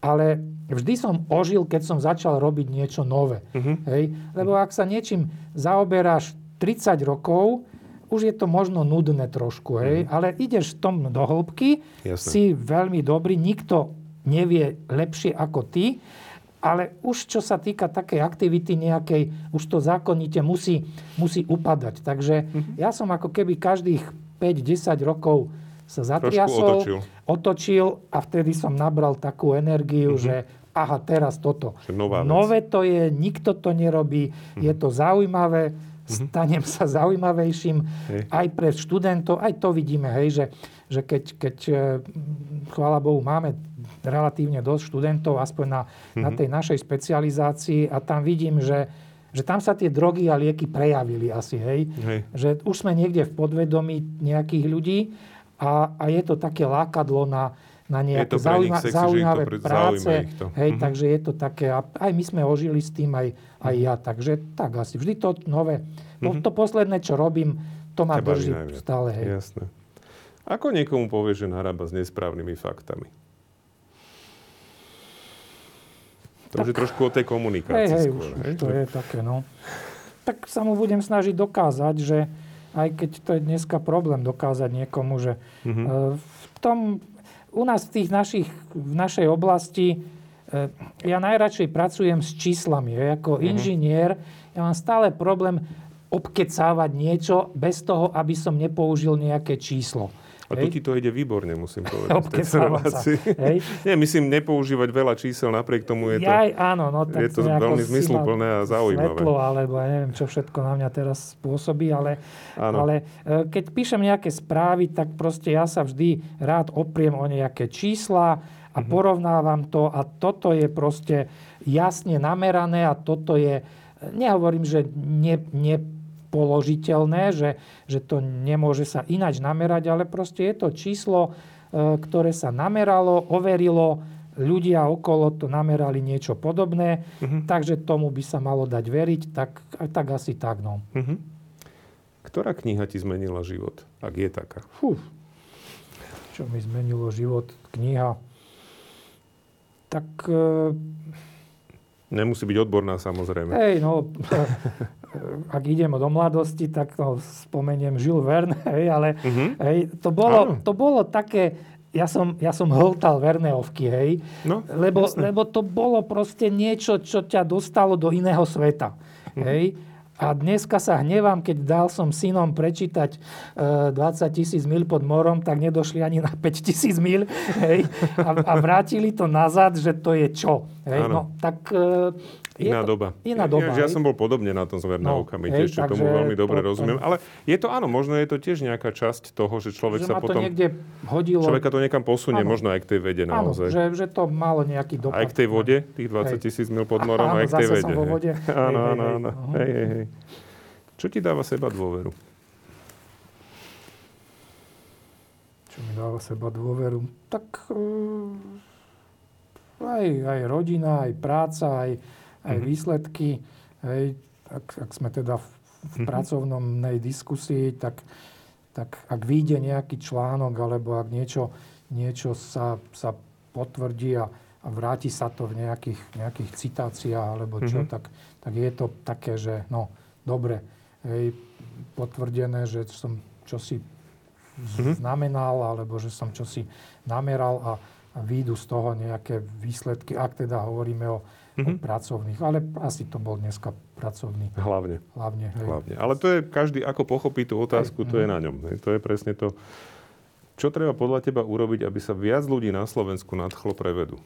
ale vždy som ožil, keď som začal robiť niečo nové. Uh-huh. Hej? Lebo ak sa niečím zaoberáš 30 rokov, už je to možno nudné trošku, hej? Uh-huh. ale ideš v tom do hĺbky, Jasne. si veľmi dobrý, nikto nevie lepšie ako ty, ale už čo sa týka takej aktivity nejakej, už to zákonite musí, musí upadať. Takže uh-huh. ja som ako keby každých 5-10 rokov sa zatriasol, otočil. otočil a vtedy som nabral takú energiu, Mhm. že aha, teraz toto. Nová vec. Nové to je, nikto to nerobí, je to zaujímavé, stanem sa zaujímavejším Hej. aj pre študentov, aj to vidíme, hej, že, že keď, keď, e, chvála Bohu, máme relatívne dosť študentov, aspoň na, na tej našej špecializácii a tam vidím, že, že tam sa tie drogy a lieky prejavili asi, hej. Hej. Že už sme niekde v podvedomí nejakých ľudí a, a je to také lákadlo na, na nejaké to zaujíma, sexy, že to zaujímavé pre- práce. to. Hej, Mhm. takže je to také, a aj my sme ožili s tým, aj, aj Mhm. ja, takže tak asi. Vždy to nové. No, to posledné, čo robím, to ma baví drží najviac. stále. Hej. Jasné. Ako niekomu povieš, že narába s nesprávnymi faktami? To už je trošku o tej Hej, komunikácii hej, skôr. už, hej? to je také, no. Tak sa mu budem snažiť dokázať, že aj keď to je dneska problém dokázať niekomu, že Mhm. e, v tom, u nás v tých našich, v našej oblasti, e, ja najradšej pracujem s číslami. Ako Mhm. inžinier, ja mám stále problém obkecávať niečo bez toho, aby som nepoužil nejaké číslo. A tu Hej. ti to ide výborne, musím povedať. hej. Nie, myslím nepoužívať veľa čísel, napriek tomu je to... Jaj, áno, no tak je to veľmi zmysluplné a zaujímavé. Svetlo, alebo ja neviem, čo všetko na mňa teraz spôsobí, ale, Áno. ale e, keď píšem nejaké správy, tak proste ja sa vždy rád opriem o nejaké čísla a Mhm. porovnávam to a toto je proste jasne namerané a toto je, nehovorím, že ne, nepoložiteľné, že, že to nemôže sa ináč namerať, ale proste je to číslo, e, ktoré sa nameralo, overilo, ľudia okolo to namerali niečo podobné, Mhm. takže tomu by sa malo dať veriť, tak, tak asi tak. No. Mhm. Ktorá kniha ti zmenila život? Ak je taká. Fú, čo mi zmenilo život, kniha. Tak, e, Nemusí byť odborná samozrejme. hej, no, ak idem do mladosti, tak no, spomeniem Jules Verne, hej, ale Mhm. hej, to, bolo, Áno. to bolo také, ja som, ja som hltal Verneovky, hej, No, lebo, lebo to bolo proste niečo, čo ťa dostalo do iného sveta. Mhm. Hej? A dneska sa hnevám, keď dal som synom prečítať e, 20 tisíc mil pod morom, tak nedošli ani na 5 tisíc mil. Hej? A, a vrátili to nazad, že to je čo. Hej? No, tak, e, Iná to, doba. Iná doba. Ja, ja som bol podobne na tom s No, Vernaukami, hej, tiež čo tomu takže veľmi dobre to- rozumiem. Ale je to áno, možno je to tiež nejaká časť toho, že človek že sa to potom... niekde hodilo. Človeka to niekam posunie, Áno. možno aj k tej vede Áno, naozaj. že, že to malo nejaký dopad. Aj k tej vode, tých 20 Hej. tisíc mil pod morom, Áno, aj k tej vede. hej. vode. Áno, áno, áno. Hej, hej, hej. Čo ti dáva seba dôveru? Čo mi dáva seba dôveru? Tak eh, aj, aj rodina, aj práca, aj, aj Mhm. výsledky. Hej, ak, ak sme teda v, v Mhm. pracovnej diskusii, tak, tak ak vyjde nejaký článok, alebo ak niečo, niečo sa, sa potvrdí a, a vráti sa to v nejakých, nejakých citáciách, alebo čo, Mhm. tak, tak je to také, že no, dobre, hej, potvrdené, že som čosi Mhm. znamenal, alebo že som čosi nameral a, a výjdu z toho nejaké výsledky, ak teda hovoríme o, o Mhm. pracovných. Ale asi to bol dneska pracovný Hlavne. hlavne. Hej. Hlavne. Ale to je, každý ako pochopí tú otázku, to je na ňom. hej. To je presne to. Čo treba podľa teba urobiť, aby sa viac ľudí na Slovensku nadchlo pre vedu?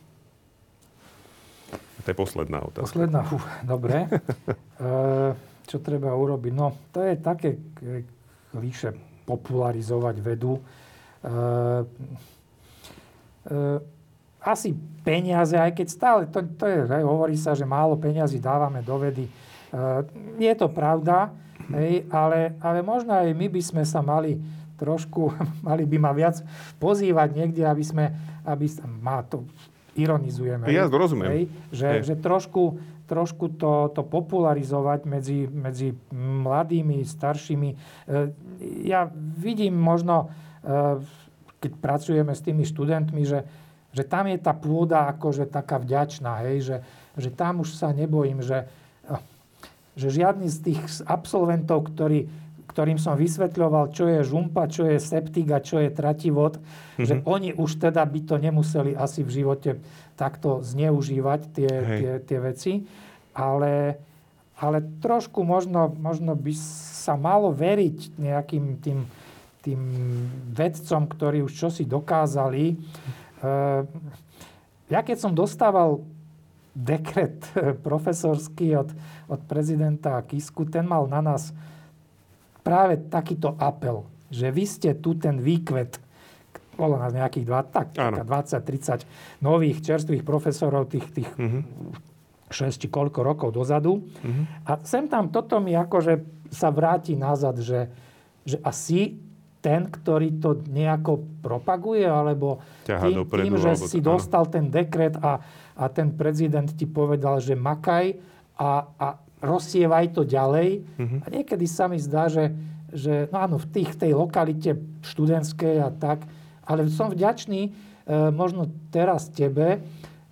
To je posledná otázka. Posledná, fú, dobre. e, čo treba urobiť? No, to je také k- kliše popularizovať vedu. E, e, asi peniaze, aj keď stále, to, to je, hej, hovorí sa, že málo peniazy dávame do vedy. E, je to pravda, hej, ale, ale možno aj my by sme sa mali trošku, mali by ma viac pozývať niekde, aby sme, aby sa, má to, ironizujeme. Ja hej, rozumiem. Hej, že, Hej. že trošku, trošku to, to popularizovať medzi, medzi mladými, staršími. E, Ja vidím možno, e, keď pracujeme s tými študentmi, že, že tam je tá pôda akože taká vďačná, hej, že, že tam už sa nebojím, že, eh, že žiadny z tých absolventov, ktorí, ktorým som vysvetľoval, čo je žumpa, čo je septik a čo je trativod, mm-hmm. že oni už teda by to nemuseli asi v živote takto zneužívať tie, Hej. tie, tie veci, ale, ale trošku možno, možno by sa malo veriť nejakým tým tým vedcom, ktorí už čosi dokázali. Ja keď som dostával dekret profesorský od, od prezidenta Kisku, ten mal na nás práve takýto apel, že vy ste tu ten výkvet, bolo nás nejakých 20-30 nových čerstvých profesorov, tých, tých uh-huh. 6 či koľko rokov dozadu. Uh-huh. A sem tam toto mi akože sa vráti nazad, že, že asi ten, ktorý to nejako propaguje, alebo Ťaha tým, dopredu, tým, že alebo si dostal ten dekret a, a ten prezident ti povedal, že makaj a, a rozsievaj to ďalej. Uh-huh. A niekedy sa mi zdá, že, že no áno, v tých, tej lokalite študentskej a tak, ale som vďačný e, možno teraz tebe,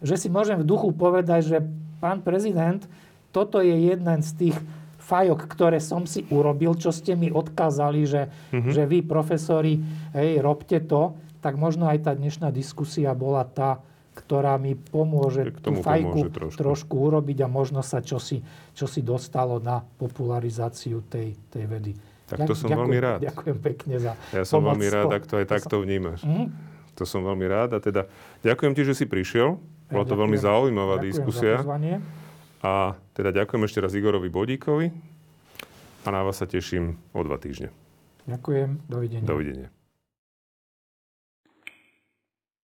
že si môžem v duchu povedať, že pán prezident, toto je jeden z tých fajok, ktoré som si urobil, čo ste mi odkázali, že, mm-hmm. že vy, profesori, hej, robte to, tak možno aj tá dnešná diskusia bola tá, ktorá mi pomôže tú fajku pomôže trošku. trošku urobiť a možno sa čosi, čosi dostalo na popularizáciu tej, tej vedy. Tak to som ďakujem, veľmi rád. Ďakujem pekne za Ja som pomoc. veľmi rád, ak to aj takto vnímaš. Mm? To som veľmi rád a teda ďakujem ti, že si prišiel. Bola to veľmi zaujímavá ďakujem diskusia. Za a teda ďakujem ešte raz Igorovi Bodíkovi a na vás sa teším o dva týždne. Ďakujem. Dovidenia. Dovidenia.